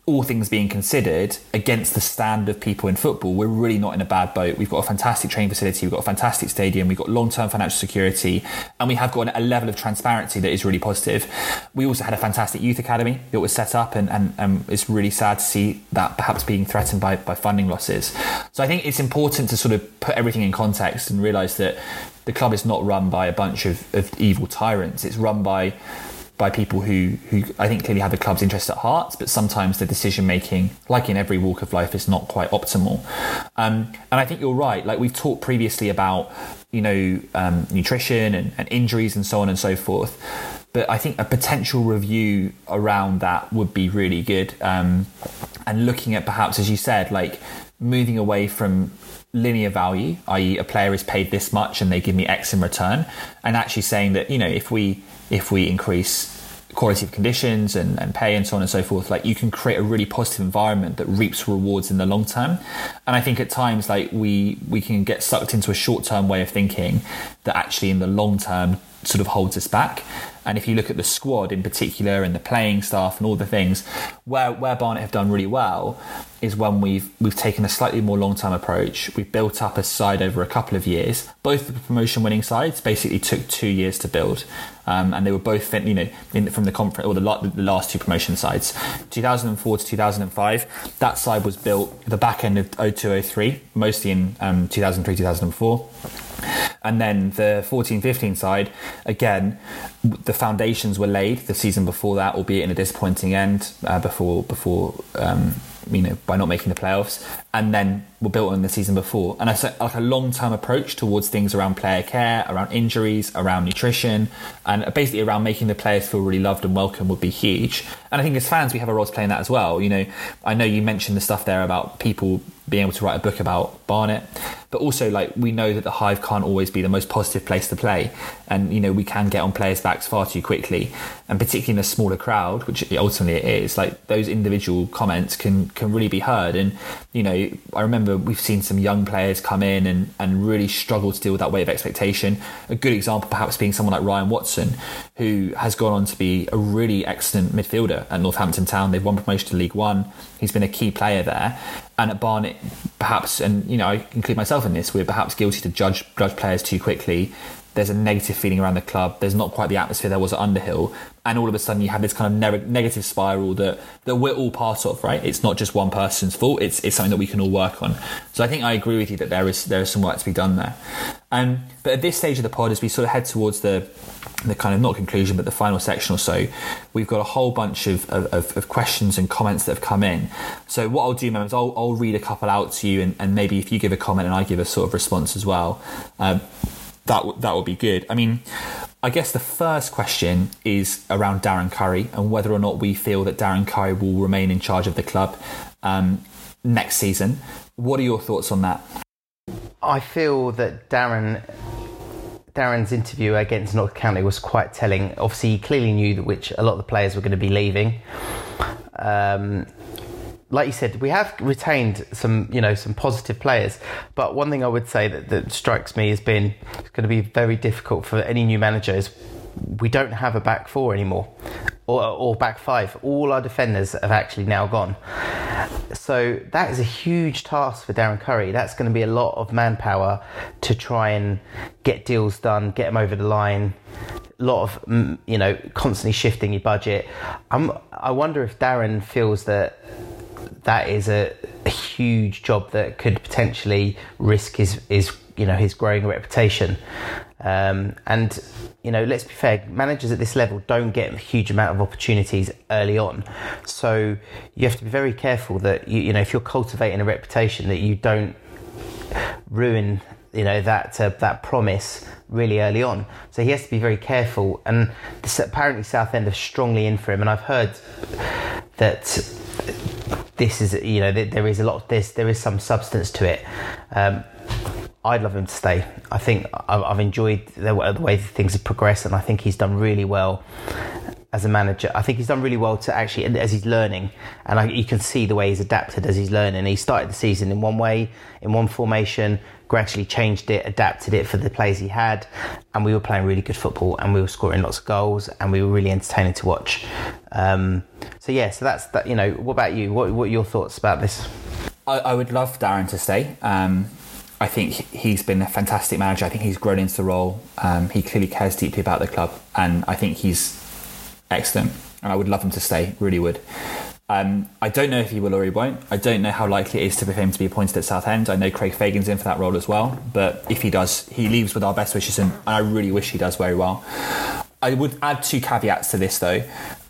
all things being considered, against the standard of people in football, we're really not in a bad boat. We've got a fantastic training facility, we've got a fantastic stadium, we've got long term financial security, and we have got a level of transparency that is really positive. We also had a fantastic youth academy that was set up, and, and, and it's really sad to see that perhaps being threatened by, by funding losses. So I think it's important to sort of put everything in context and realise that the club is not run by a bunch of, of evil tyrants, it's run by by people who, who I think clearly have the club's interest at heart, but sometimes the decision making, like in every walk of life, is not quite optimal. Um, and I think you're right. Like we've talked previously about, you know, um, nutrition and, and injuries and so on and so forth. But I think a potential review around that would be really good. Um, and looking at perhaps, as you said, like moving away from linear value, i.e., a player is paid this much and they give me X in return, and actually saying that you know if we if we increase quality of conditions and, and pay and so on and so forth, like you can create a really positive environment that reaps rewards in the long term. And I think at times like we we can get sucked into a short term way of thinking that actually in the long term sort of holds us back. And if you look at the squad in particular and the playing staff and all the things, where where Barnet have done really well is when we've we've taken a slightly more long term approach. We've built up a side over a couple of years. Both the promotion winning sides basically took two years to build, um, and they were both you know in, from the conference or the, the last two promotion sides, 2004 to 2005. That side was built the back end of 0203, mostly in um, 2003 2004. And then the 14 15 side, again, the foundations were laid the season before that, albeit in a disappointing end uh, before, before um, you know, by not making the playoffs, and then were built on the season before. And I said like a long term approach towards things around player care, around injuries, around nutrition, and basically around making the players feel really loved and welcome would be huge. And I think as fans, we have a role to play in that as well. You know, I know you mentioned the stuff there about people being able to write a book about Barnet, but also like we know that the Hive can't always be the most positive place to play, and you know we can get on players' backs far too quickly, and particularly in a smaller crowd, which ultimately it is. Like those individual comments can can really be heard, and you know, I remember we've seen some young players come in and, and really struggle to deal with that weight of expectation. A good example, perhaps, being someone like Ryan Watson, who has gone on to be a really excellent midfielder at Northampton Town. They've won promotion to League One. He's been a key player there. And at Barnet, perhaps, and you know, I include myself in this, we're perhaps guilty to judge judge players too quickly there's a negative feeling around the club. There's not quite the atmosphere there was at Underhill, and all of a sudden you have this kind of ne- negative spiral that that we're all part of. Right? It's not just one person's fault. It's it's something that we can all work on. So I think I agree with you that there is there is some work to be done there. Um, but at this stage of the pod, as we sort of head towards the the kind of not conclusion but the final section or so, we've got a whole bunch of, of, of questions and comments that have come in. So what I'll do, is I'll, I'll read a couple out to you, and, and, maybe if you give a comment and I give a sort of response as well. Um, that w- that would be good. I mean, I guess the first question is around Darren Currie and whether or not we feel that Darren Currie will remain in charge of the club um, next season. What are your thoughts on that? I feel that Darren Darren's interview against Notts County was quite telling. Obviously, he clearly knew that which a lot of the players were going to be leaving. Um, like you said, we have retained some, you know, some positive players. But one thing I would say that, that strikes me has been it's going to be very difficult for any new manager is we don't have a back four anymore, or, or back five. All our defenders have actually now gone. So that is a huge task for Darren Currie. That's going to be a lot of manpower to try and get deals done, get them over the line. A lot of mm, you know constantly shifting your budget. I'm, I wonder if Darren feels that that is a, a, huge job that could potentially risk his, his you know his growing reputation. Um, and you know, let's be fair, managers at this level don't get a huge amount of opportunities early on. So you have to be very careful that you, you know if you're cultivating a reputation that you don't ruin you know that uh, that promise really early on. So he has to be very careful. And this, apparently Southend are strongly in for him. And I've heard that this is you know there is a lot of this there is some substance to it. Um, I'd love him to stay. I think I've enjoyed the, way things have progressed and I think he's done really well as a manager I think he's done really well to actually as he's learning and I, you can see the way he's adapted as he's learning he started the season in one way in one formation gradually changed it, adapted it for the players he had, and we were playing really good football and we were scoring lots of goals and we were really entertaining to watch. Um, so yeah, so that's that. You know, what about you? What what are your thoughts about this? I, I would love Darren to stay. Um, I think he's been a fantastic manager. I think he's grown into the role. Um, he clearly cares deeply about the club, and I think he's excellent. And I would love him to stay. Really would. Um, I don't know if he will or he won't. I don't know how likely it is to, for him to be appointed at Southend. I know Craig Fagan's in for that role as well, but if he does, he leaves with our best wishes, and, and I really wish he does very well. I would add two caveats to this, though.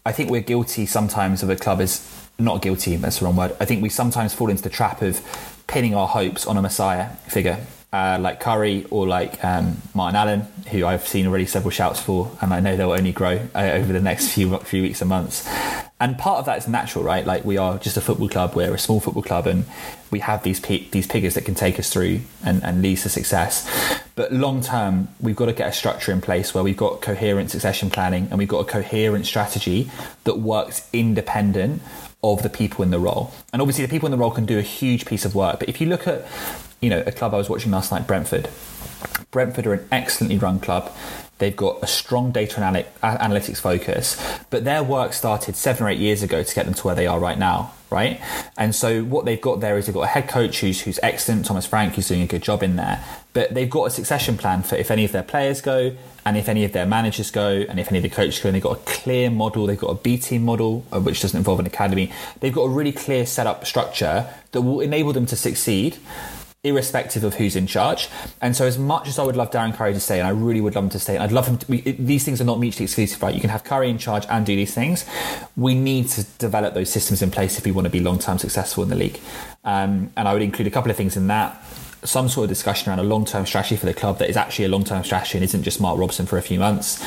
I think we're guilty sometimes of a club is not guilty. That's the wrong word. I think we sometimes fall into the trap of pinning our hopes on a messiah figure. Uh, like Currie or like um, Martin Allen, who I've seen already several shouts for, and I know they'll only grow uh, over the next few few weeks and months and part of that is natural, right? Like we are just a football club, we're a small football club, and we have these these piggers that can take us through and, and lead to success. But long term, we've got to get a structure in place where we've got coherent succession planning and we've got a coherent strategy that works independent of the people in the role. And obviously, the people in the role can do a huge piece of work. But if you look at, you know, a club I was watching last night, Brentford. Brentford are an excellently run club. They've got a strong data analytics focus, but their work started seven or eight years ago to get them to where they are right now, right? And so what they've got there is they've got a head coach who's, who's excellent, Thomas Frank, who's doing a good job in there, but they've got a succession plan for if any of their players go and if any of their managers go and if any of the coaches go and they've got a clear model, they've got a B team model, uh, which doesn't involve an academy. They've got a really clear setup structure that will enable them to succeed irrespective of who's in charge. And so, as much as I would love Darren Currie to stay, and I really would love him to stay, and I'd love him to, these things are not mutually exclusive, right? You can have Currie in charge and do these things. We need to develop those systems in place if we want to be long term successful in the league. Um, and I would include a couple of things in that some sort of discussion around a long term strategy for the club that is actually a long term strategy and isn't just Mark Robson for a few months.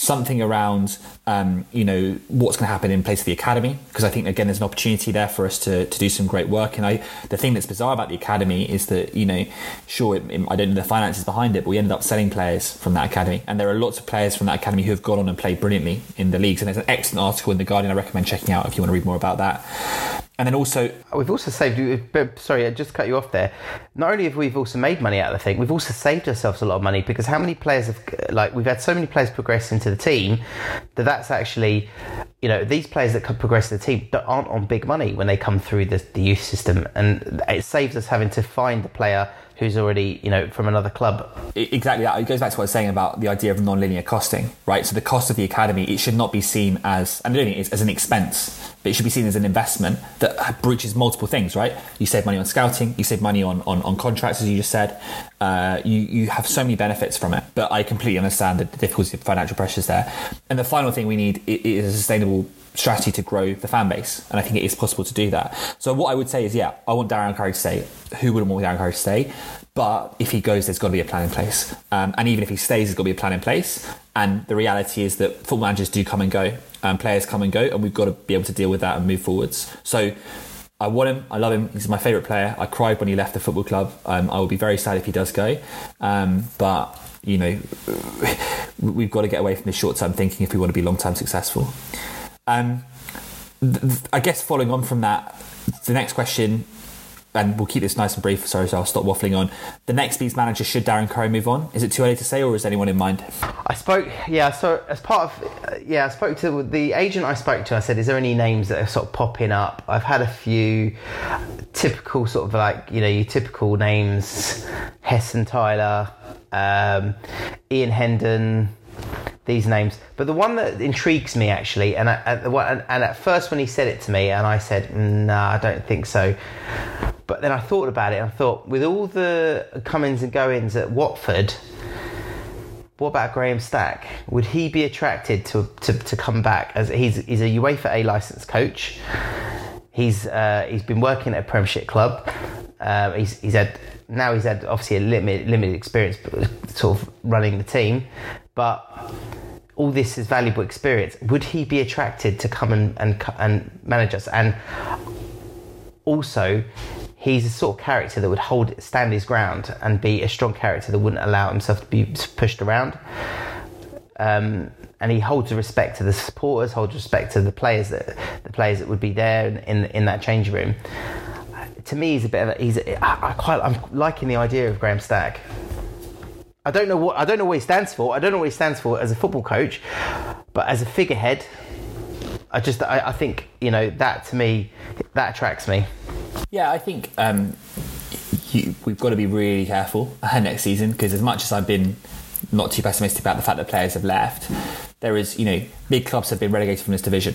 Something around, um, you know, what's going to happen in place of the academy, because I think, again, there's an opportunity there for us to, to do some great work. And I, the thing that's bizarre about the academy is that, you know, sure, it, it, I don't know the finances behind it, but we ended up selling players from that academy. And there are lots of players from that academy who have gone on and played brilliantly in the leagues. And there's an excellent article in The Guardian I recommend checking out if you want to read more about that. and then also We've also saved. but Sorry, I just cut you off there. Not only have we also made money out of the thing, we've also saved ourselves a lot of money because how many players have like we've had so many players progress into the team that that's actually, you know, these players that could progress to the team that aren't on big money when they come through the, the youth system, and it saves us having to find the player who's already you know from another club. Exactly that. It goes back to what I was saying about the idea of non-linear costing, right? So the cost of the academy it should not be seen as, and I don't it's as an expense, but it should be seen as an investment that breaches multiple things, right? You save money on scouting, you save money on on, on contracts, as you just said. Uh, you you have so many benefits from it, but I completely understand the difficulty of financial pressures there. And the final thing we need is a sustainable strategy to grow the fan base, and I think it is possible to do that. So what I would say is, yeah, I want Darren Currie to stay. Who wouldn't want Darren Currie to stay? But if he goes, there's got to be a plan in place, um, and even if he stays, there's got to be a plan in place. And the reality is that football managers do come and go, and players come and go, and we've got to be able to deal with that and move forwards. So. I want him. I love him. He's my favourite player. I cried when he left the football club. Um, I will be very sad if he does go. Um, but you know, we've got to get away from this short-term thinking if we want to be long-term successful. Um, th- th- I guess following on from that, the next question, and we'll keep this nice and brief. Sorry, so I'll stop waffling on. The next Bees manager should Darren Currie move on? Is it too early to say, or is anyone in mind? I spoke, yeah. So as part of, uh, yeah, I spoke to the agent. I spoke to. I said, "Is there any names that are sort of popping up?" I've had a few typical sort of like you know your typical names: Hessenthaler, um, Ian Hendon. These names, but the one that intrigues me actually, and I, and, at first when he said it to me, and I said, "No, I don't think so." But then I thought about it, and I thought, with all the comings and goings at Watford, what about Graham Stack? Would he be attracted to, to, to come back as he's he's a UEFA A licensed coach? He's uh, he's been working at a Premiership club. Uh, he's he's had now he's had obviously a limited limited experience, sort of running the team, but all this is valuable experience. Would he be attracted to come and and, and manage us? And also, he's a sort of character that would hold stand his ground and be a strong character that wouldn't allow himself to be pushed around. Um, and he holds respect to the supporters, holds respect to the players that the players that would be there in in, in that change room. To me, he's a bit of a, he's. Quite I'm liking the idea of Graham Stack. I don't know what I don't know what he stands for. I don't know what he stands for as a football coach, but as a figurehead, I just I, I think you know that to me that attracts me. Yeah, I think um, you, we've got to be really careful next season because as much as I've been not too pessimistic about the fact that players have left, there is you know big clubs have been relegated from this division,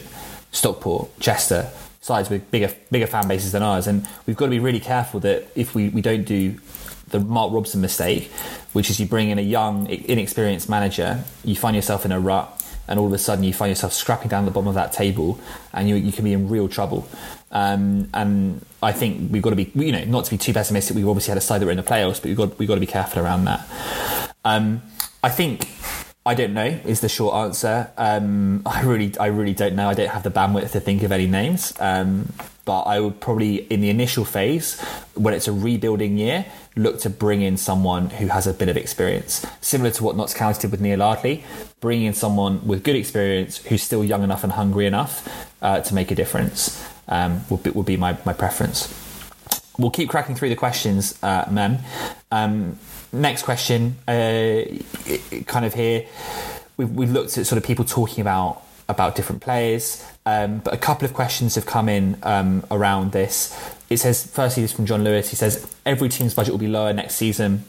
Stockport, Chester, sides with bigger bigger fan bases than ours, and we've got to be really careful that if we, we don't do the Mark Robson mistake, which is you bring in a young, inexperienced manager, you find yourself in a rut, and all of a sudden you find yourself scrapping down the bottom of that table, and you, you can be in real trouble. Um, and I think we've got to be, you know, not to be too pessimistic. We've obviously had a side that were in the playoffs, but we've got we've got to be careful around that. Um, I think I don't know is the short answer. Um, I really, I really don't know. I don't have the bandwidth to think of any names. Um, but I would probably, in the initial phase, when it's a rebuilding year, look to bring in someone who has a bit of experience, similar to what Notts County did with Neil Ardley. Bring in someone with good experience who's still young enough and hungry enough uh, to make a difference. Um, would be, would be my, my preference. We'll keep cracking through the questions, uh, Mem. Um, next question, uh, kind of here, we've, we've looked at sort of people talking about about different players, um, but a couple of questions have come in um, around this. It says, firstly, this from John Lewis. He says every team's budget will be lower next season.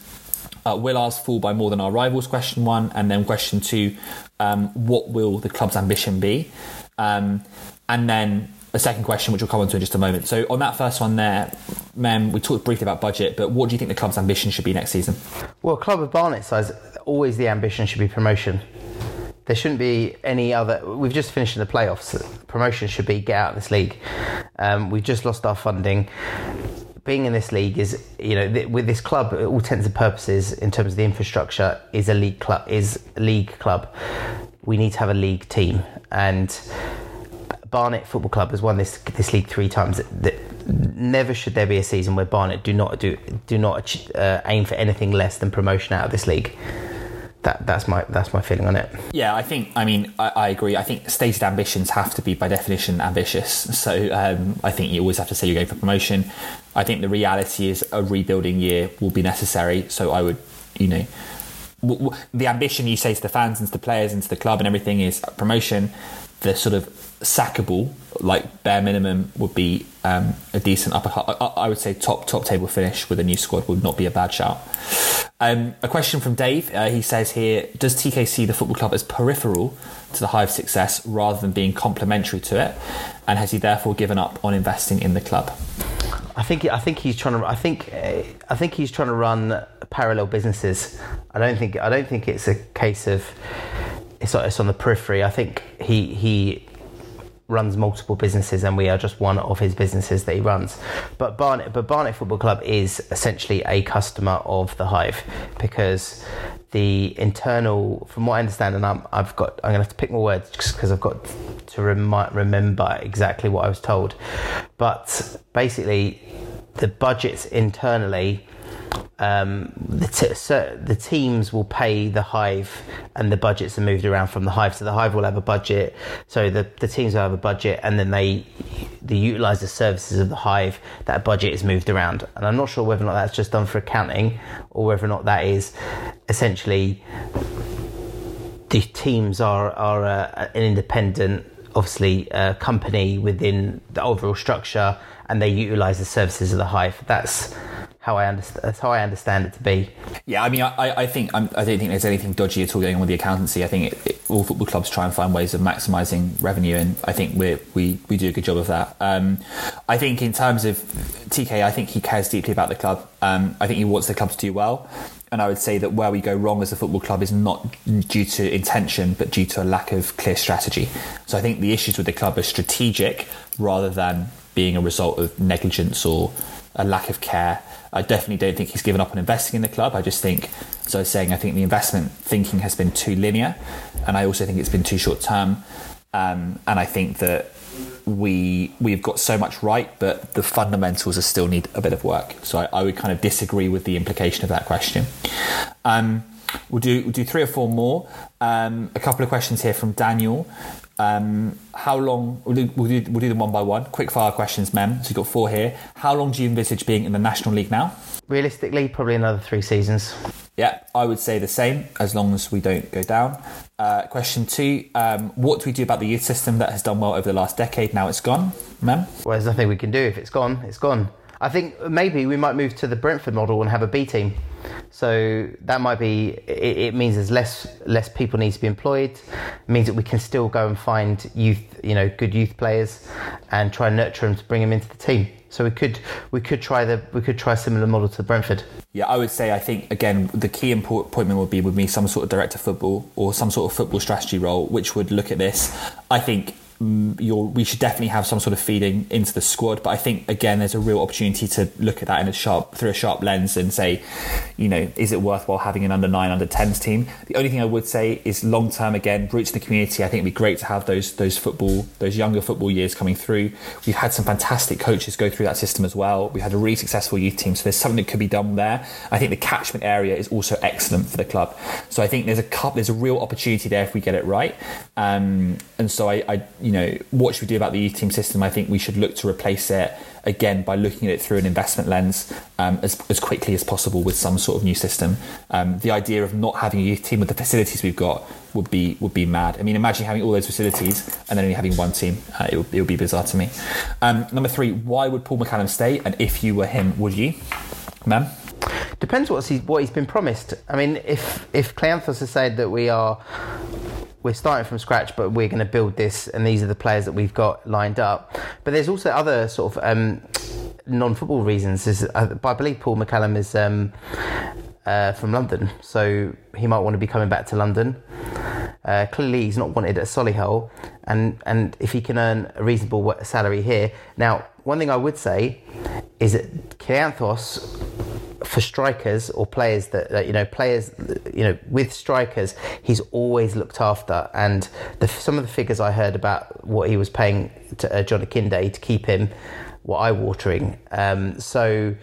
Uh, will ours fall by more than our rivals? Question one, and then question two: um, What will the club's ambition be? Um, and then a second question, which we'll come on to in just a moment. So on that first one there, Mem, we talked briefly about budget, but what do you think the club's ambition should be next season? Well, club of Barnet size, always the ambition should be promotion. There shouldn't be any other. We've just finished in the playoffs. Promotion should be get out of this league. Um, we've just lost our funding. Being in this league is, you know, th- with this club, all intents and purposes, in terms of the infrastructure, is a league club. Is a league club. We need to have a league team, and Barnet Football Club has won this this league three times. That never should there be a season where Barnet do not do do not uh, aim for anything less than promotion out of this league. That that's my that's my feeling on it. Yeah, I think. I mean, I, I agree. I think stated ambitions have to be by definition ambitious. So um, I think you always have to say you're going for promotion. I think the reality is a rebuilding year will be necessary. So I would, you know, w- w- the ambition you say to the fans and to the players and to the club and everything is promotion. The sort of sackable, like bare minimum, would be um, a decent upper. I, would say top top table finish with a new squad would not be a bad shout. Um, a question from Dave. Uh, he says here: Does TK see the football club as peripheral to the Hive success rather than being complementary to it? And has he therefore given up on investing in the club? I think I think he's trying to. I think uh, I think he's trying to run parallel businesses. I don't think I don't think it's a case of it's it's on the periphery. I think he he runs multiple businesses and we are just one of his businesses that he runs. But Barnet but Barnet Football Club is essentially a customer of the Hive because the internal from what I understand and i have got I'm going to have to pick my words because I've got to remi- remember exactly what I was told. But basically the budgets internally um, the, t- so the teams will pay the hive and the budgets are moved around from the hive. So the hive will have a budget. So the, the teams will have a budget and then they they utilize the services of the hive. That budget is moved around. And i'm not sure whether or not that's just done for accounting or whether or not that is essentially the teams are are uh, an independent obviously uh, company within the overall structure and they utilize the services of the hive. That's how I understand. That's how I understand it to be. Yeah, I mean, I, I think I'm, I do not think there's anything dodgy at all going on with the accountancy. I think it, it, all football clubs try and find ways of maximising revenue, and I think we we we do a good job of that. Um, I think in terms of TK, I think he cares deeply about the club. Um, I think he wants the club to do well. And I would say that where we go wrong as a football club is not due to intention, but due to a lack of clear strategy. So I think the issues with the club are strategic rather than being a result of negligence or a lack of care. I definitely don't think he's given up on investing in the club. I just think, as I was saying, I think the investment thinking has been too linear, and I also think it's been too short term. Um, and I think that we we've got so much right, but the fundamentals still need a bit of work. So I, I would kind of disagree with the implication of that question. Um, we'll do we'll do three or four more. Um, a couple of questions here from Daniel. Um, how long? We'll do, we'll, do, we'll do them one by one. Quick fire questions, Mem. So you've got four here. How long do you envisage being in the National League now? Realistically, probably another three seasons. Yeah, I would say the same as long as we don't go down. Uh, question two um, What do we do about the youth system that has done well over the last decade? Now it's gone, Mem? Well, there's nothing we can do. If it's gone, it's gone. I think maybe we might move to the Brentford model and have a B team. So that might be. It, it, means there's less less people need to be employed. It means that we can still go and find youth, you know, good youth players, and try and nurture them to bring them into the team. So we could we could try the we could try a similar model to Brentford. Yeah, I would say I think again the key appointment would be with me some sort of director of football or some sort of football strategy role, which would look at this. I think Mm, we should definitely have some sort of feeding into the squad. But I think again, there's a real opportunity to look at that in a sharp through a sharp lens and say, you know, is it worthwhile having an under nine, under tens team? The only thing I would say is long term. Again, roots in the community. I think it'd be great to have those those football those younger football years coming through. We've had some fantastic coaches go through that system as well. We had a really successful youth team, so there's something that could be done there. I think the catchment area is also excellent for the club. So I think there's a couple, there's a real opportunity there if we get it right. Um, and so I, I you know, what should we do about the youth team system? I think we should look to replace it again by looking at it through an investment lens um, as, as quickly as possible with some sort of new system. Um, the idea of not having a youth team with the facilities we've got would be would be mad. I mean, imagine having all those facilities and then only having one team. Uh, it, would, it would be bizarre to me. Um, number three, why would Paul McCallum stay? And if you were him, would you, ma'am? Depends what he's what he's been promised. I mean, if if Kleanthous has said that we are we're starting from scratch, but we're going to build this, and these are the players that we've got lined up. But there's also other sort of um, non-football reasons. Is uh, I believe Paul McCallum is um, uh, from London, so he might want to be coming back to London. Uh, clearly, he's not wanted at Solihull, and and if he can earn a reasonable salary here. Now, one thing I would say is that Kleanthous for strikers or players that, that, you know players you know with strikers he's always looked after. And the, some of the figures I heard about what he was paying to uh, John Akinde to keep him were eye watering um, so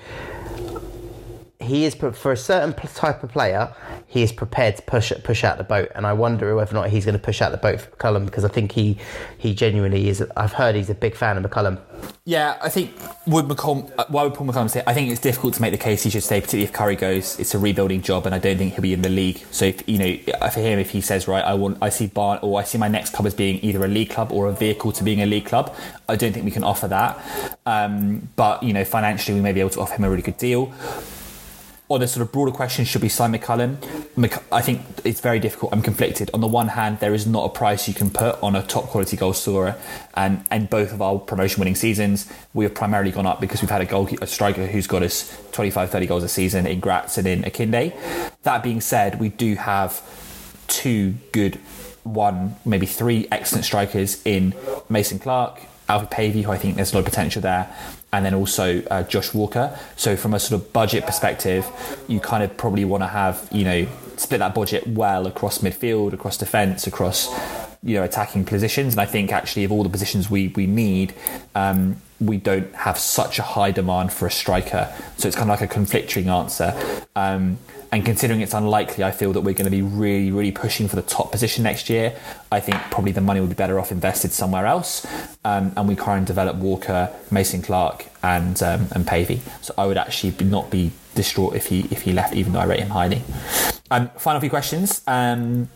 he is for a certain type of player, he is prepared to push push out the boat, and I wonder whether or not he's going to push out the boat for McCallum because I think he he genuinely is. I've heard he's a big fan of McCallum. Yeah, I think would McCallum, uh, why would Paul McCallum say? I think it's difficult to make the case he should stay, particularly if Currie goes. It's a rebuilding job, and I don't think he'll be in the league. So, if, you know, for him, if he says right, I want, I see Barn, or I see my next club as being either a league club or a vehicle to being a league club. I don't think we can offer that. Um, but you know, financially, we may be able to offer him a really good deal on the sort of broader question, should we sign McCallum? I think it's very difficult. I'm conflicted. On the one hand, there is not a price you can put on a top quality goal scorer, and in both of our promotion winning seasons, we have primarily gone up because we've had a goal a striker who's got us 25, 30 goals a season in Gratz and in Akinde. That being said, we do have two good, one maybe three excellent strikers in Mason Clark, Alfie Pavey, who I think there's a lot of potential there, and then also uh, Josh Walker. So from a sort of budget perspective, you kind of probably want to have you know split that budget well across midfield, across defence, across you know attacking positions. And I think actually of all the positions we we need. Um, we don't have such a high demand for a striker, so it's kind of like a conflicting answer. Um, and considering it's unlikely, I feel that we're going to be really, really pushing for the top position next year. I think probably the money would be better off invested somewhere else. Um, and we try and develop Walker, Mason Clark, and um, and Pavey. So I would actually not be distraught if he if he left, even though I rate him highly. Um, final few questions. Um,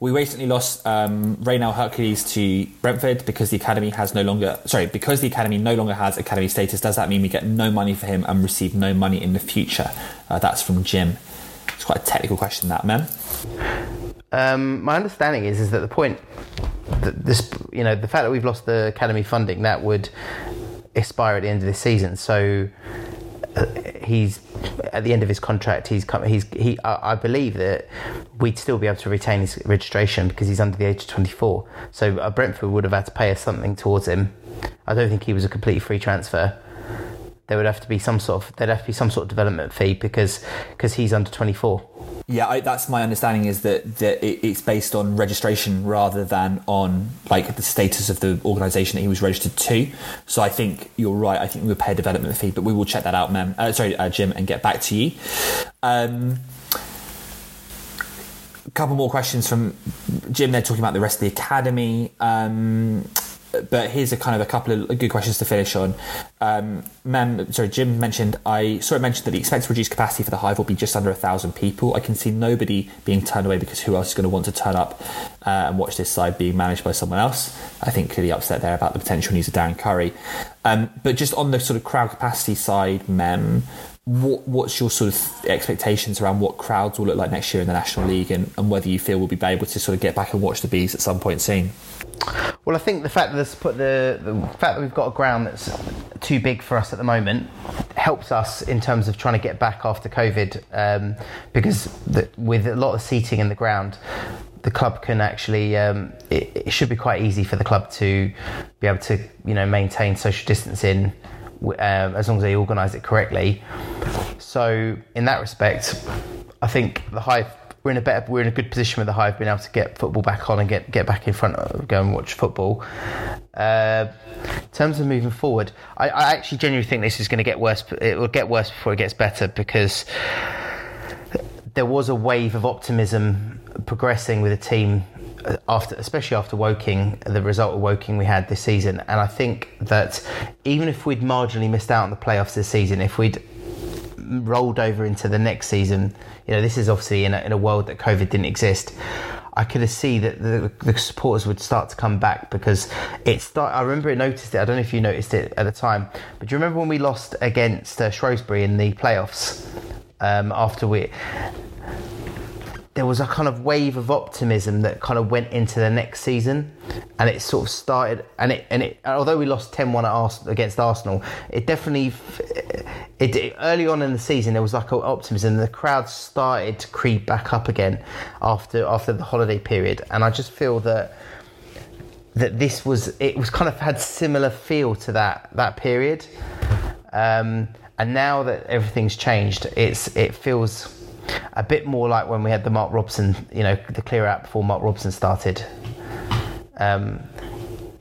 we recently lost um, Raynel Hercules to Brentford because the academy has no longer sorry because the academy no longer has academy status. Does that mean we get no money for him and receive no money in the future? Uh, that's from Jim. It's quite a technical question, that man. Um, my understanding is is that the point that this you know the fact that we've lost the academy funding that would expire at the end of this season. So he's at the end of his contract. He's come, he's he. I, I, believe that we'd still be able to retain his registration because he's under the age of twenty four. So uh, Brentford would have had to pay us something towards him. I don't think he was a completely free transfer. There would have to be some sort of there'd have to be some sort of development fee because because he's under twenty four. Yeah, I, that's my understanding is that, that it, it's based on registration rather than on like the status of the organisation that he was registered to. So I think you're right. I think we would pay a development fee, but we will check that out, man. Uh, sorry, uh, Jim, and get back to you. Um, a couple more questions from Jim. They're talking about the rest of the academy. Um, but here's a kind of a couple of good questions to finish on. Um, Mem, sorry, Jim mentioned I sort of mentioned that the expected reduced capacity for the Hive will be just under a thousand people. I can see nobody being turned away because who else is going to want to turn up uh, and watch this side being managed by someone else? I think clearly upset there about the potential news of Darren Currie. Um, but just on the sort of crowd capacity side, Mem, what, what's your sort of expectations around what crowds will look like next year in the National League and, and whether you feel we'll be able to sort of get back and watch the bees at some point soon? Well, I think the fact that the, the fact that we've got a ground that's too big for us at the moment helps us in terms of trying to get back after COVID, um, because the, with a lot of seating in the ground, the club can actually um, it, it, should be quite easy for the club to be able to you know maintain social distancing um, as long as they organise it correctly. So in that respect, I think the Hive we're in a better we're in a good position with the Hive being able to get football back on and get get back in front of go and watch football. Uh, in terms of moving forward, I, I actually genuinely think this is going to get worse. It will get worse before it gets better because there was a wave of optimism progressing with the team after, especially after Woking, the result of Woking we had this season, and I think that even if we'd marginally missed out on the playoffs this season, if we'd rolled over into the next season, you know, this is obviously in a, in a world that COVID didn't exist. I could see that the, the, supporters would start to come back because it start. I remember it noticed it. I don't know if you noticed it at the time, but do you remember when we lost against uh, Shrewsbury in the playoffs um, after we? There was a kind of wave of optimism that kind of went into the next season, and it sort of started. And it and it although we lost 10-1 Ars- against Arsenal, it definitely it, it, early on in the season there was like optimism. The crowd started to creep back up again after after the holiday period, and I just feel that that this was it was kind of had similar feel to that that period. Um, and now that everything's changed, it's it feels a bit more like when we had the Mark Robson, you know, the clear out before Mark Robson started. Um,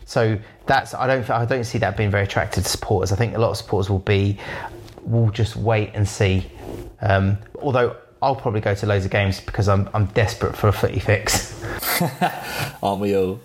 so that's I don't I don't see that being very attractive to supporters. I think a lot of supporters will be will just wait and see Um, although I'll probably go to loads of games because I'm I'm desperate for a footy fix. Aren't we all?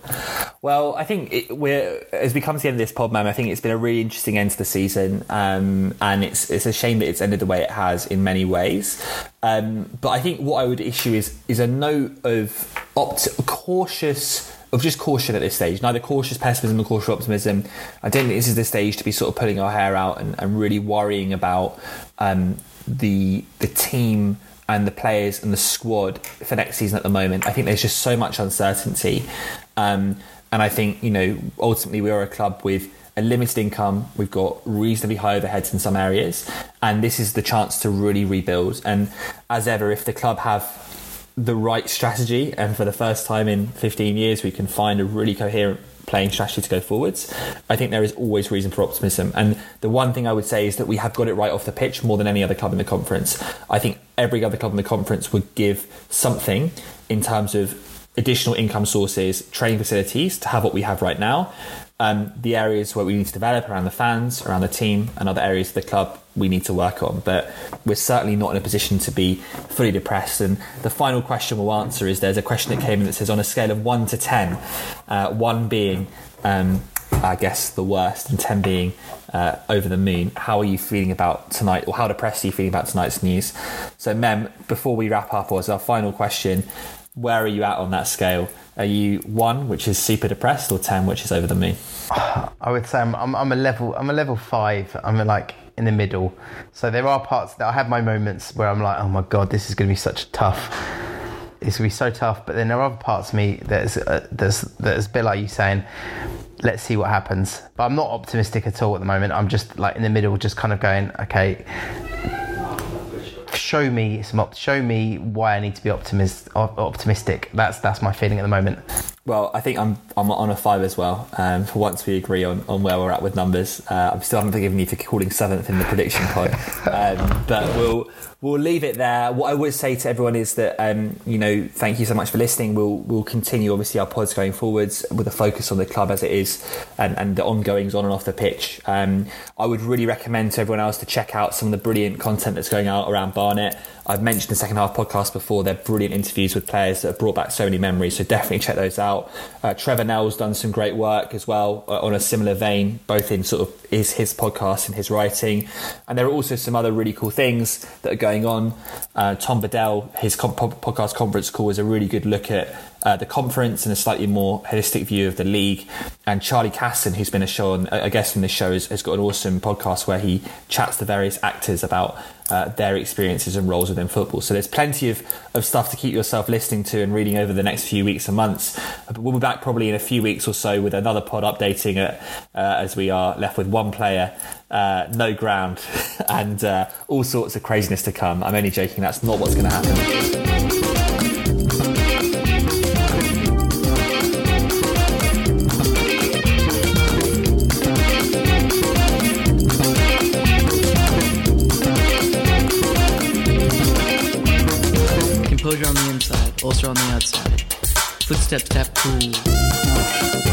Well, I think it, we're as we come to the end of this pod, man. I think it's been a really interesting end to the season, um, and it's it's a shame that it's ended the way it has in many ways. Um, but I think what I would issue is is a note of opt- cautious of just caution at this stage. Neither cautious pessimism nor cautious optimism. I don't think this is the stage to be sort of pulling our hair out and, and really worrying about um, the the team and the players and the squad for next season at the moment. I think there's just so much uncertainty. Um, and I think, you know, ultimately we are a club with a limited income. We've got reasonably high overheads in some areas. And this is the chance to really rebuild. And as ever, if the club have the right strategy and for the first time in 15 years we can find a really coherent playing strategy to go forwards, I think there is always reason for optimism. And the one thing I would say is that we have got it right off the pitch more than any other club in the conference. I think every other club in the conference would give something in terms of additional income sources, training facilities to have what we have right now. Um, the areas where we need to develop around the fans, around the team, and other areas of the club we need to work on. But we're certainly not in a position to be fully depressed. And the final question we'll answer is there's a question that came in that says on a scale of one to 10, uh, one being, um, I guess, the worst, and 10 being uh, over the moon, how are you feeling about tonight, or how depressed are you feeling about tonight's news? So, Mem, before we wrap up, or as our final question, where are you at on that scale? Are you one, which is super depressed, or ten, which is over the moon? I would say I'm, I'm, I'm a level I'm a level five. I'm like in the middle. So there are parts that I have my moments where I'm like, oh my god, this is going to be such tough. It's going to be so tough. But then there are other parts of me that's uh, that's that's a bit like you saying, let's see what happens. But I'm not optimistic at all at the moment. I'm just like in the middle, just kind of going, okay show me some op- show me why I need to be optimist optimistic. That's that's my feeling at the moment. Well, I think I'm I'm on a five as well. Um, for once, we agree on, on where we're at with numbers. Uh, I still haven't forgiven you for calling seventh in the prediction pod, um, but we'll we'll leave it there. What I would say to everyone is that um, you know, thank you so much for listening. We'll we'll continue obviously our pods going forwards with a focus on the club as it is and, and the ongoings on and off the pitch. Um, I would really recommend to everyone else to check out some of the brilliant content that's going out around Barnet. I've mentioned the second half podcast before. They're brilliant interviews with players that have brought back so many memories. So definitely check those out. Uh, Trevor Nell's done some great work as well uh, on a similar vein, both in sort of his, his podcast and his writing. And there are also some other really cool things that are going on. Uh, Tom Bedell, his comp- podcast conference call is a really good look at uh, the conference and a slightly more holistic view of the league. And Charlie Casson, who's been a show on, a guest in this show, has, has got an awesome podcast where he chats to various actors about uh, their experiences and roles within football. So there's plenty of, of stuff to keep yourself listening to and reading over the next few weeks and months. But we'll be back probably in a few weeks or so with another pod updating it uh, as we are left with one player, uh, no ground, and uh, all sorts of craziness to come. I'm only joking, that's not what's going to happen. Composure on the outside. Footsteps tap cool.